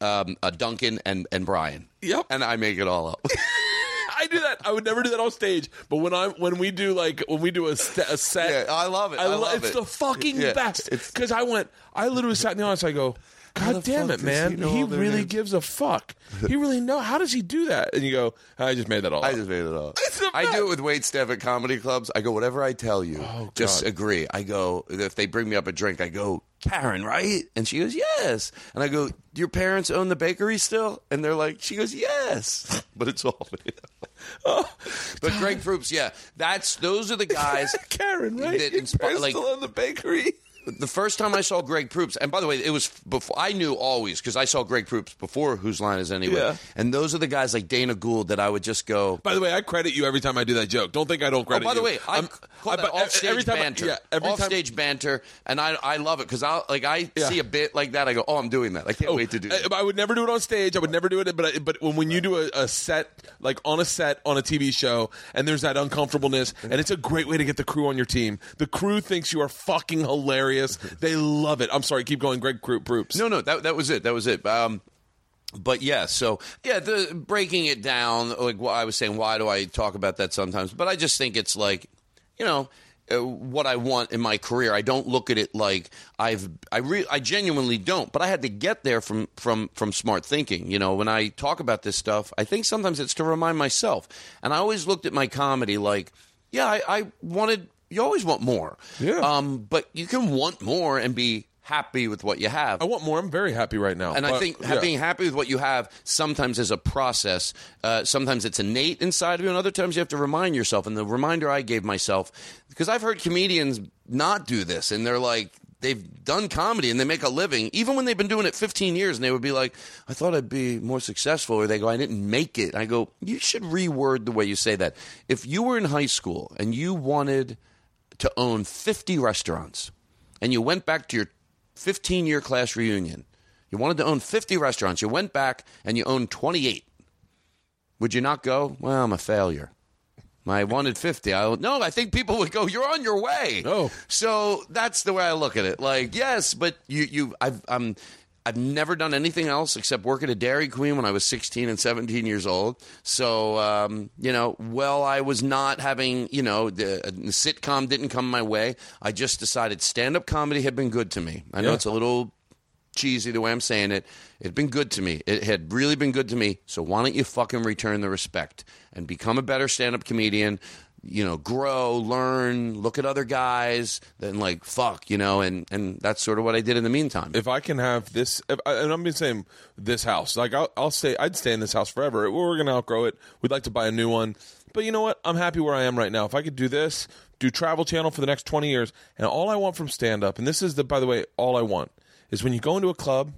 um, uh, Duncan, and, and Brian. Yep. And I make it all up. I do that. I would never do that on stage. But when I when we do like when we do a, st- a set, Yeah, I love it. I, I lo- love it's it. the fucking Yeah, best. Because I went, I literally sat in the audience. I go. God damn it, does he man! He, really names?" gives a fuck. He really know. How does he do that? And you go, I just made that all I up. just made it all. I do it with wait staff at comedy clubs. I go, whatever I tell you, just Oh, God. agree. I go, if they bring me up a drink, I go, Karen, right? And she goes, yes. And I go, your parents own the bakery still? And they're like, she goes, yes. But it's all. Oh, But Greg Proops, yeah, that's those are the guys. Karen, right? That Your inspi- parents like- still own the bakery. The first time I saw Greg Proops, and by the way, it was before I knew always because I saw Greg Proops before Whose Line Is Anyway. Yeah. And those are the guys like Dana Gould that I would just go. By the way, I credit you every time I do that joke. Don't think I don't Oh, credit by the you. way, I'm- I- that offstage every time banter. yeah, every time- banter, and I I love it because I like I Yeah. see a bit like that. I go, oh, I'm doing that. I can't oh, wait to do. I, That. I would never do it on stage. I would never do it. But I, but when, when you do a, a set like on a set on a TV show, and there's that uncomfortableness, and it's a great way to get the crew on your team. The crew thinks you are fucking hilarious. They love it. I'm sorry. Keep going, Greg Proops. No, no, that that was it. That was it. Um, but yeah, so yeah, the breaking it down, like I was saying, why do I talk about that sometimes? But I just think it's like, you know, uh, what I want in my career. I don't look at it like I've, I re- I genuinely don't. But I had to get there from from from smart thinking. You know, when I talk about this stuff, I think sometimes it's to remind myself. And I always looked at my comedy like, yeah, I, I wanted. You always want more. Yeah. Um, but you can want more and be happy with what you have. I want more. I'm very happy right now. And I think yeah. being happy with what you have sometimes is a process. Uh, sometimes it's innate inside of you, and other times you have to remind yourself. And the reminder I gave myself, because I've heard comedians not do this, and they're like, they've done comedy and they make a living, even when they've been doing it 15 years, and they would be like, I thought I'd be more successful. Or they go, I didn't make it. I go, you should reword the way you say that. If you were in high school and you wanted to own 50 restaurants, and you went back to your 15 year class reunion. You wanted to own 50 restaurants. You went back and you owned 28. Would you not go? Well, I'm a failure. I wanted 50. I, no, I think people would go, you're on your way. No. So that's the way I look at it. Like, yes, but you, you, I've, I'm, I've never done anything else except work at a Dairy Queen when I was 16 and 17 years old. So, um, you know, well, I was not having, you know, the, the sitcom didn't come my way. I just decided stand up comedy had been good to me. I know Yeah. it's a little cheesy the way I'm saying it. It had been good to me. It had really been good to me. So why don't you fucking return the respect and become a better stand up comedian? You know, grow, learn, look at other guys, then like fuck, you know, and and that's sort of what I did in the meantime. if I can have this, if, and I'm been saying this house, like I'll, I'll stay, I'd stay in this house forever. We're to outgrow it. We'd like to buy a new one, but you know what? I'm happy where I am right now. If I could do this, do Travel Channel for the next 20 years, and all I want from stand up, and this is the, by the way, all I want is when you go into a club,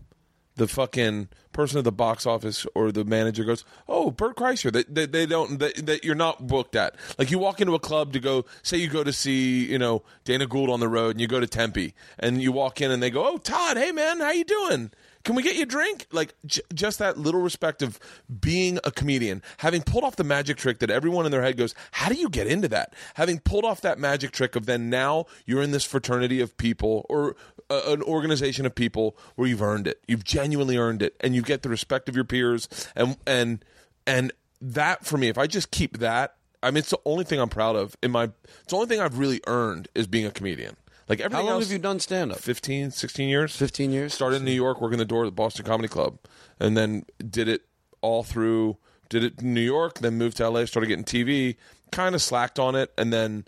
the fucking person at the box office or the manager goes, "Oh, Bert Kreischer." That they, they, don't that, that you're not booked at. Like you walk into a club to go, say you go to see you know Dana Gould on the road, and you go to Tempe, and you walk in and they go, "Oh, Todd, hey man, how you doing?" Can we get you a drink? Like j- just that little respect of being a comedian, having pulled off the magic trick that everyone in their head goes, "How do you get into that?" Having pulled off that magic trick of then now you're in this fraternity of people or uh, an organization of people where you've earned it. You've genuinely earned it, and you get the respect of your peers. And and and that for me, if I just keep that, I mean, it's the only thing I'm proud of. In my, it's the only thing I've really earned is being a comedian. Like How long else, have you done stand up? 15, 16 years. 15 years? Started in New York, working the door at the Boston Comedy Club, and then did it all through. Did it in New York, then moved to LA, started getting TV. Kind of slacked on it, and then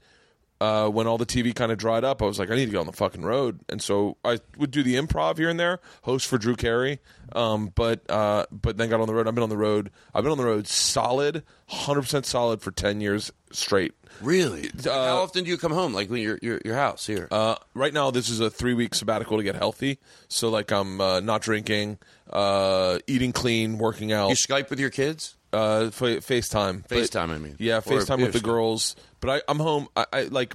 uh, when all the TV kind of dried up, I was like, I need to get on the fucking road, and so I would do the improv here and there, host for Drew Carey, um, but uh, but then got on the road. I've been on the road. I've been on the road solid, hundred percent solid for ten years straight. Really? How often do you come home? Like when your your your house here? Uh, right now, this is a three week sabbatical to get healthy. So, like, I'm uh, not drinking, uh, eating clean, working out. you Skype with your kids? Uh, fa- FaceTime. FaceTime, I mean. Yeah, FaceTime with the girls. But I, I'm home. I, I like,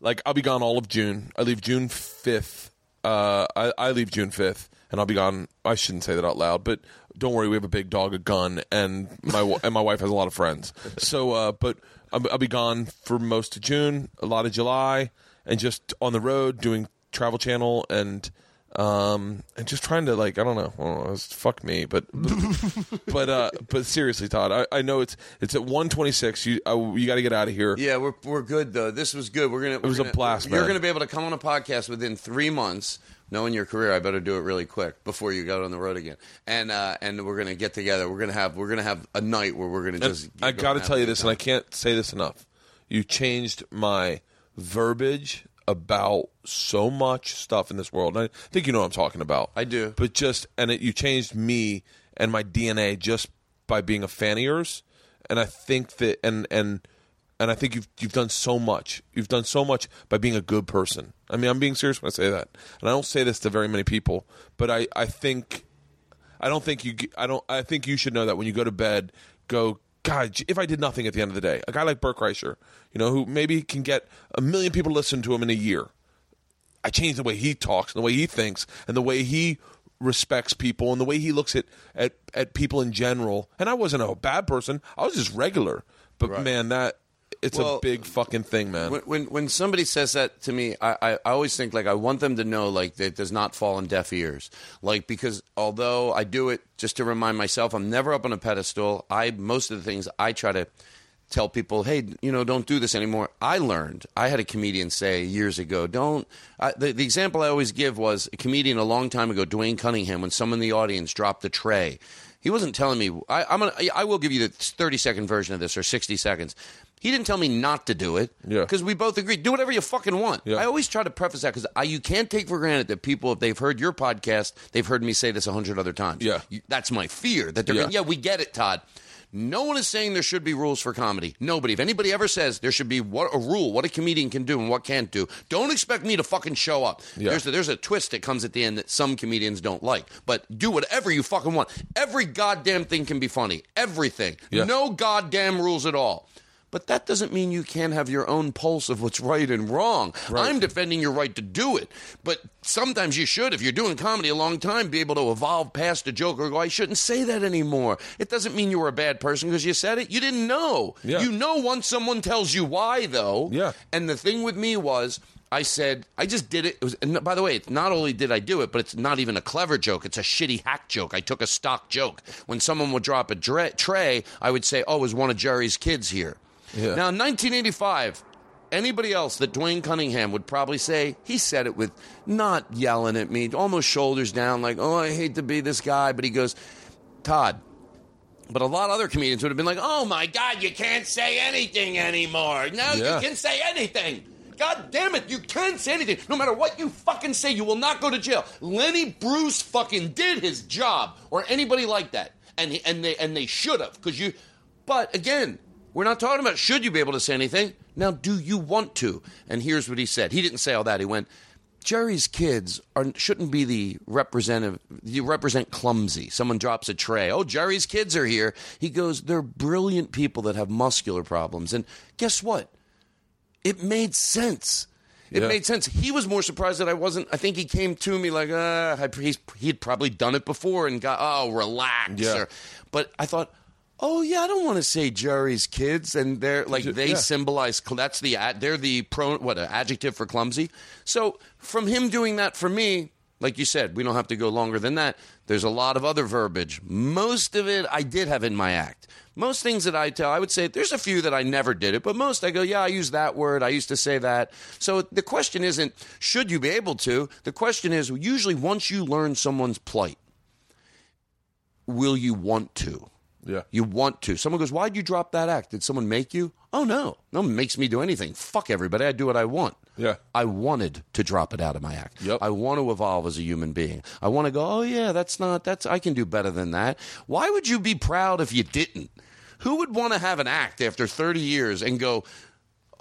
like I'll be gone all of June. I leave June fifth. Uh, I, I leave June fifth, and I'll be gone. I shouldn't say that out loud, but don't worry, we have a big dog, a gun, and my and my wife has a lot of friends. So, uh, but I'll, I'll be gone for most of June, a lot of July, and just on the road doing Travel Channel and um, and just trying to like I don't know, I don't know it's, fuck me, but but uh, but seriously, Todd, I, I know it's it's at one twenty six. You uh, you got to get out of here. Yeah, we're we're good though. This was good. We're gonna. It was a blast, You're man. gonna be able to come on a podcast within three months. Knowing your career, I better do it really quick before you go on the road again. And uh, and we're gonna get together. We're gonna have we're gonna have a night where we're gonna just. I got to tell you this, and I can't say this enough. You changed my verbiage about so much stuff in this world. And I think you know what I'm talking about. I do. But just and it, you changed me and my DNA just by being a fan of yours. And I think that and and and I think you've you've done so much. You've done so much by being a good person. I mean, I'm being serious when I say that. And I don't say this to very many people, but I I think I don't think you. I don't. I think you should know that when you go to bed, go. God, if I did nothing at the end of the day, a guy like Bert Kreischer, you know, who maybe can get a million people to listen to him in a year. I changed the way he talks, and the way he thinks, and the way he respects people, and the way he looks at at, at people in general. And I wasn't a bad person; I was just regular. But man, that it's Well, a big fucking thing, man. When, when when somebody says that to me, I, I, I always think like I want them to know like that it does not fall on deaf ears. Like because although I do it just to remind myself, I'm never up on a pedestal. I most of the things I try to tell people, hey, you know, don't do this anymore. I learned. I had a comedian say years ago, don't. I, the, the example I always give was a comedian a long time ago, Dwayne Cunningham, when someone in the audience dropped the tray. He wasn't telling me. I, I'm gonna. I will give you the 30 second version of this or 60 seconds. He didn't tell me not to do it. Yeah. Because we both agreed. Do whatever you fucking want. Yeah. I always try to preface that because you can't take for granted that people, if they've heard your podcast, they've heard me say this a hundred other times. Yeah. You- That's my fear. That they're Yeah. gonna, yeah, we get it, Todd. No one is saying there should be rules for comedy. Nobody. If anybody ever says there should be what a rule, what a comedian can do and what can't do, don't expect me to fucking show up. Yeah. There's a, there's a twist that comes at the end that some comedians don't like. But do whatever you fucking want. Every goddamn thing can be funny. Everything. Yeah. No goddamn rules at all. But that doesn't mean you can't have your own pulse of what's right and wrong. I'm defending your right to do it. But sometimes you should, if you're doing comedy a long time, be able to evolve past a joke or go, I shouldn't say that anymore. It doesn't mean you were a bad person because you said it. You didn't know. Yeah. You know once someone tells you why, though. Yeah. And the thing with me was, I said, I just did it. it was, and by the way, it's not only did I do it, but it's not even a clever joke. It's a shitty hack joke. I took a stock joke. When someone would drop a dre- tray, I would say, oh, it was one of Jerry's kids here. Yeah. Now, in 1985, anybody else that Dwayne Cunningham would probably say, he said it with not yelling at me, almost shoulders down, like, oh, I hate to be this guy. But he goes, Todd, but a lot of other comedians would have been like, "Oh my God, you can't say anything anymore. Now Yeah. you can say anything. God damn it, you can say anything. No matter what you fucking say, you will not go to jail." Lenny Bruce fucking did his job, or anybody like that, and he, and they and they should have, because you. But again, we're not talking about should you be able to say anything. Now, do you want to? And here's what he said. He didn't say all that. He went. Jerry's kids are shouldn't be the representative. You represent clumsy. Someone drops a tray. Oh, Jerry's kids are here. He goes. They're brilliant people that have muscular problems. And guess what? It made sense. It Yeah. made sense. He was more surprised that I wasn't. I think he came to me like, uh, he's, he'd probably done it before and got, oh, relax. Yeah. Or, but I thought, oh yeah, I don't want to say Jerry's kids, and they're like they Yeah. symbolize. That's the ad- they're the pro what an adjective for clumsy. So from him doing that for me, like you said, we don't have to go longer than that. There's a lot of other verbiage. Most of it I did have in my act. Most things that I tell, I would say there's a few that I never did it, but most I go, yeah, I use that word. I used to say that. So the question isn't should you be able to. The question is usually once you learn someone's plight, will you want to? Yeah. You want to. Someone goes, Why'd you drop that act? Did someone make you? Oh, no. No one makes me do anything. Fuck everybody. I do what I want. Yeah. I wanted to drop it out of my act. Yep. I want to evolve as a human being. I want to go, Oh, yeah, that's not, that's, I can do better than that. Why would you be proud if you didn't? Who would want to have an act after 30 years and go,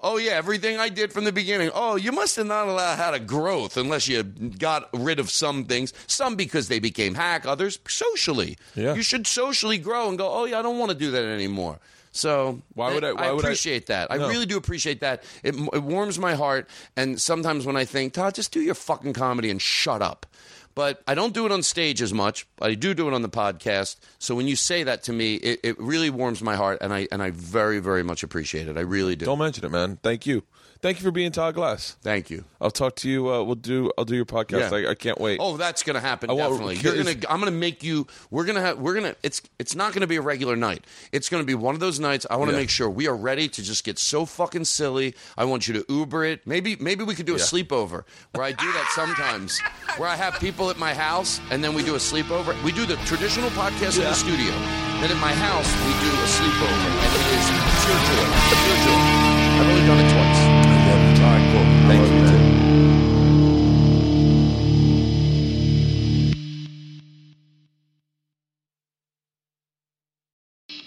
Oh yeah, everything I did from the beginning. Oh, you must have not allowed had a growth unless you got rid of some things. Some because they became hack, others socially. Yeah. You should socially grow and go, oh yeah, I don't want to do that anymore. So Why would I- why would I- appreciate that. I No. really do appreciate that. It, it warms my heart. And sometimes when I think, Todd, just do your fucking comedy and shut up. But I don't do it on stage as much. I do do it on the podcast. So when you say that to me, it, it really warms my heart, and I and I very very much appreciate it. I really do. Don't mention it, man. Thank you. Thank you for being Todd Glass. Thank you. I'll talk to you. Uh, we'll do. I'll do your podcast. Yeah. I, I can't wait. Oh, that's gonna happen I want- definitely. You're gonna. I'm gonna make you. We're gonna have. We're gonna. It's. It's not gonna be a regular night. It's gonna be one of those nights. I want to Yeah. make sure we are ready to just get so fucking silly. I want you to Uber it. Maybe. Maybe we could do a Yeah. sleepover where I do that sometimes. where I have people at my house and then we do a sleepover. We do the traditional podcast in the studio. Then at my house we do a sleepover, and it is pure joy. Pure joy. I've only done it